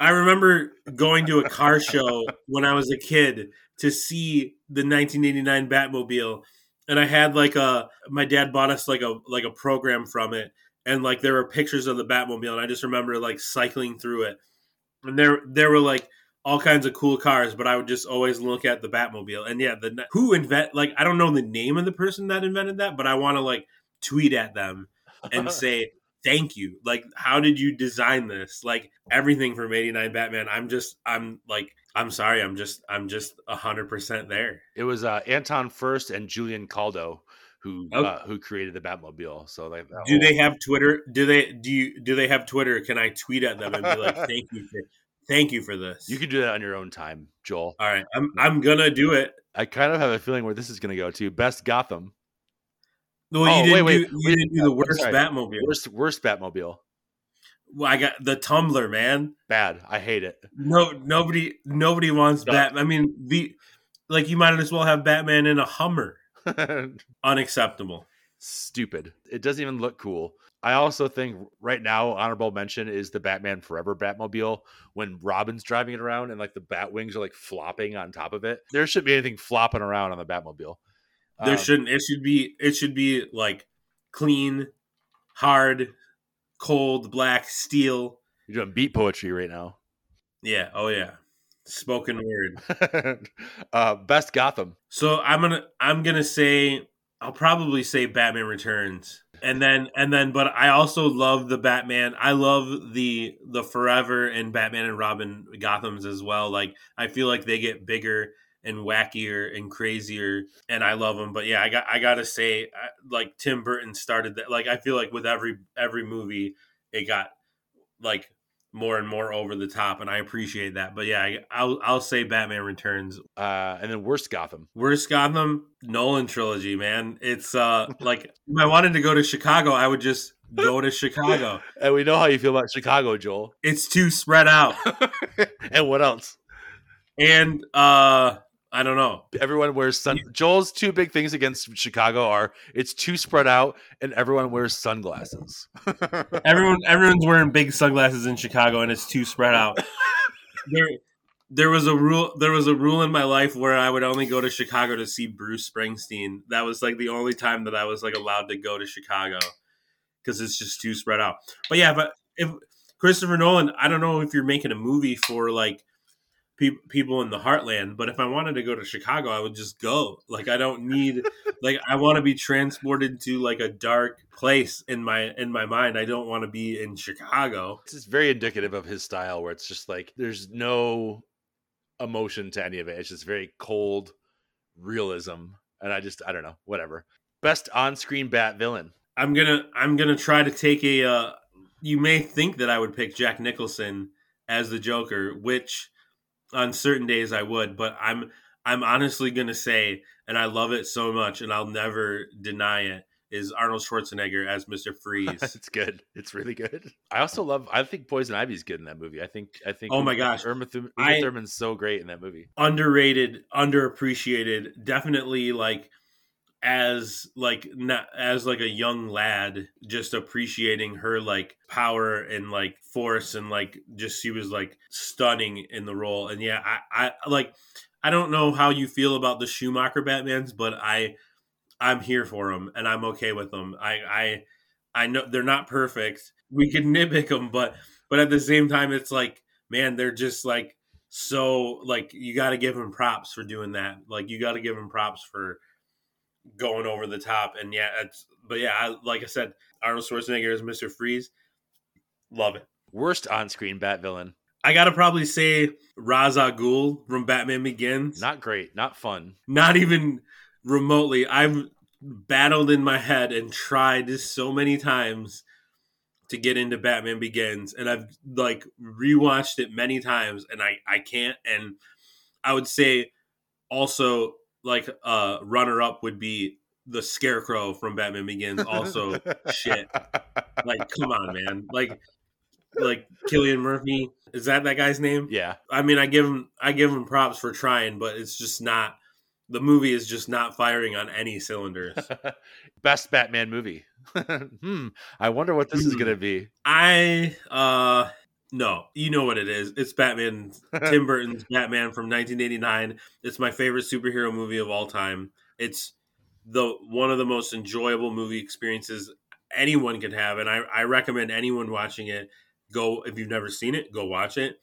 I remember going to a car show when I was a kid to see the 1989 Batmobile, and I had like a my dad bought us like a like a program from it, and like there were pictures of the Batmobile, and I just remember like cycling through it, and there there were like all kinds of cool cars, but I would just always look at the Batmobile, and yeah, the who invent like I don't know the name of the person that invented that, but I want to like tweet at them and say thank you. Like, how did you design this? Like everything from '89 Batman. I'm just, I'm like, I'm sorry. I'm just, I'm just hundred percent there. It was uh, Anton Furst and Julian Caldow who Oh. uh, who created the Batmobile. So like, Do whole- they have Twitter? Do they do you do they have Twitter? Can I tweet at them and be like, thank you for, thank you for this? You can do that on your own time, Joel. All right, I'm I'm gonna do it. I kind of have a feeling where this is going to go to best Gotham. Well, Oh, you didn't wait, do wait, you wait, didn't do the worst sorry. Batmobile. Worst worst Batmobile. Well, I got the Tumbler, man. Bad. I hate it. No, nobody nobody wants No. Bat. I mean, the like you might as well have Batman in a Hummer. Unacceptable. Stupid. It doesn't even look cool. I also think right now honorable mention is the Batman Forever Batmobile when Robin's driving it around and like the bat wings are like flopping on top of it. There shouldn't be anything flopping around on the Batmobile. There Um, shouldn't. It should be. It should be like clean, hard, cold, black steel. You're doing beat poetry right now. Yeah. Oh yeah. Spoken word. uh, best Gotham. So I'm gonna. I'm gonna say. I'll probably say Batman Returns, and then and then. But I also love the Batman. I love the the Forever and Batman and Robin Gotham's as well. Like I feel like they get bigger and wackier and crazier, and I love them. But yeah, I got I gotta say, I- like Tim Burton started that. Like I feel like with every every movie, it got like more and more over the top, and I appreciate that. But yeah, I, I'll I'll say Batman Returns. Uh, and then worst Gotham. Worst Gotham Nolan trilogy, man. It's uh like if I wanted to go to Chicago, I would just go to Chicago. And we know how you feel about Chicago, Joel. It's too spread out, and what else? and uh I don't know. Everyone wears sun. Joel's two big things against Chicago are it's too spread out and everyone wears sunglasses. Everyone everyone's wearing big sunglasses in Chicago, and it's too spread out. there there was a rule there was a rule in my life where I would only go to Chicago to see Bruce Springsteen. That was like the only time that I was like allowed to go to Chicago because it's just too spread out. But yeah, but if Christopher Nolan, I don't know if you're making a movie for like pe- people in the heartland, but if I wanted to go to Chicago, I would just go. Like I don't need like I want to be transported to like a dark place in my in my mind. I don't want to be in Chicago. This is very indicative of his style where it's just like there's no emotion to any of it. It's just very cold realism. And I just I don't know, whatever. Best on-screen bat villain. I'm gonna I'm gonna try to take a. Uh, you may think that I would pick Jack Nicholson as the Joker, which on certain days I would, but I'm I'm honestly gonna say, and I love it so much, and I'll never deny it, is Arnold Schwarzenegger as Mister Freeze. it's good. It's really good. I also love I think Poison Ivy's good in that movie. I think I think Oh my gosh. Uma, Thurman, I- Thurman's so great in that movie. underrated, underappreciated. Definitely like as like not as like a young lad just appreciating her like power and like force and like just she was like stunning in the role. And yeah i i like i don't know how you feel about the schumacher batmans but i i'm here for them and i'm okay with them i i i know they're not perfect. We can nitpick them but but at the same time it's like man they're just like so like you got to give them props for doing that. Like you got to give them props for going over the top. And yeah, it's but yeah, I, like I said, Arnold Schwarzenegger is Mister Freeze. Love it. Worst on-screen Bat villain. I gotta probably say Ra's al Ghul from Batman Begins. Not great. Not fun. Not even remotely. I've battled in my head and tried so many times to get into Batman Begins, and I've like rewatched it many times, and I I can't. And I would say also like uh runner up would be the scarecrow from Batman Begins. Also, shit. Like, come on, man. Like, like Cillian Murphy is that that guy's name? Yeah. I mean, I give him I give him props for trying, but it's just not. The movie is just not firing on any cylinders. Best Batman movie. hmm. I wonder what this is going to be. I uh no, you know what it is. It's Batman, Tim Burton's Batman from 1989. It's my favorite superhero movie of all time. It's the one of the most enjoyable movie experiences anyone can have, and I, I recommend anyone watching it go if you've never seen it, go watch it.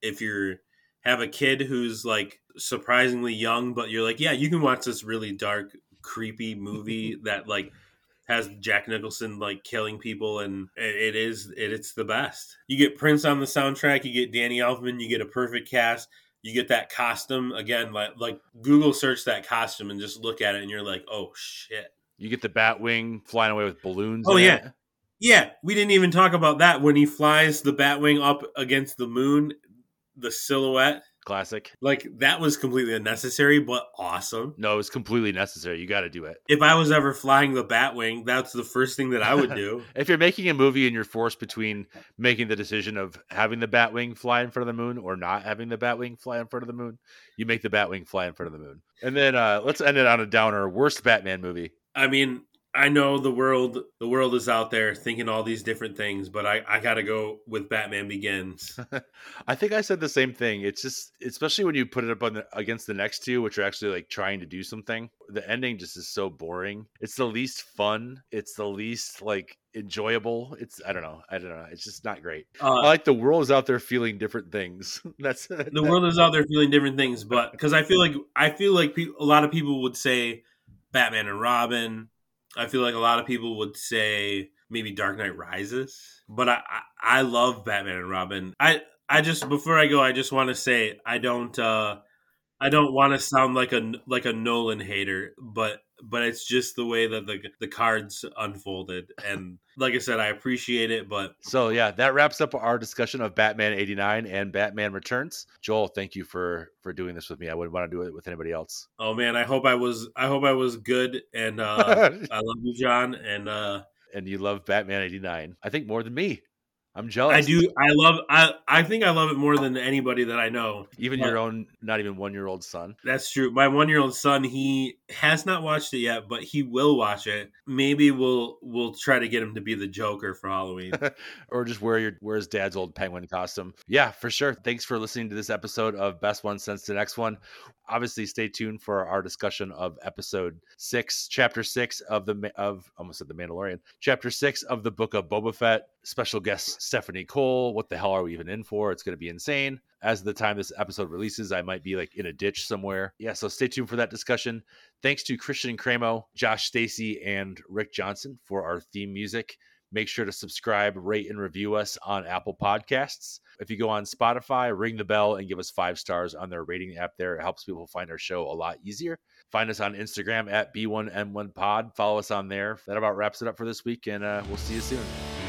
If you're have a kid who's like surprisingly young, but you're like, yeah, you can watch this really dark, creepy movie that like has Jack Nicholson like killing people, and it is it, it's the best. You get Prince on the soundtrack, you get Danny Elfman, you get a perfect cast, you get that costume again. Like like Google search that costume and just look at it, and you're like, oh shit. You get the Batwing flying away with balloons. Oh yeah. it. Yeah, we didn't even talk about that when he flies the Batwing up against the moon, the silhouette. Classic. Like that was completely unnecessary, but awesome. No, it's completely necessary. You got to do it. If I was ever flying the Batwing, that's the first thing that I would do. If you're making a movie and you're forced between making the decision of having the Batwing fly in front of the moon or not having the Batwing fly in front of the moon, you make the Batwing fly in front of the moon. And then uh, let's end it on a downer. Worst Batman movie. I mean, I know the world the world is out there thinking all these different things, but I, I gotta go with Batman Begins. I think I said the same thing. It's just, especially when you put it up on the, against the next two, which are actually like trying to do something. The ending just is so boring. It's the least fun. It's the least like enjoyable. It's I don't know. I don't know. It's just not great. Uh, I like the world is out there feeling different things. That's the world is out there feeling different things, but because I feel like I feel like pe- a lot of people would say Batman and Robin. I feel like a lot of people would say maybe Dark Knight Rises, but I I, I love Batman and Robin. I I just before I go, I just want to say I don't uh I don't want to sound like a like a Nolan hater, but but it's just the way that the the cards unfolded, and like I said, I appreciate it, but So yeah, that wraps up our discussion of Batman '89 and Batman Returns. Joel, thank you for for doing this with me. I wouldn't want to do it with anybody else. oh man, I hope I was I hope I was good, and uh I love you, John, and uh And you love Batman '89, I think more than me. I'm jealous. I do I love I I think I love it more than anybody that I know. Even But- your own, not even one year old son. That's true. My one year old son, he has not watched it yet, but he will watch it. Maybe we'll we'll try to get him to be the Joker for Halloween. or just wear your wear his dad's old penguin costume. Yeah, for sure. Thanks for listening to this episode of Best One Since the Next One. Obviously, stay tuned for our discussion of episode six, chapter six of the of almost said the Mandalorian, chapter six of the book of Boba Fett. Special guest Stephanie Cole. What the hell are we even in for? It's going to be insane. As the time this episode releases, I might be like in a ditch somewhere. Yeah, so stay tuned for that discussion. Thanks to Christian Cramo, Josh Stacy, and Rick Johnson for our theme music. Make sure to subscribe, rate, and review us on Apple Podcasts. If you go on Spotify, ring the bell and give us five stars on their rating app there. It helps people find our show a lot easier. Find us on Instagram at B1M1Pod. Follow us on there. That about wraps it up for this week, and uh, we'll see you soon.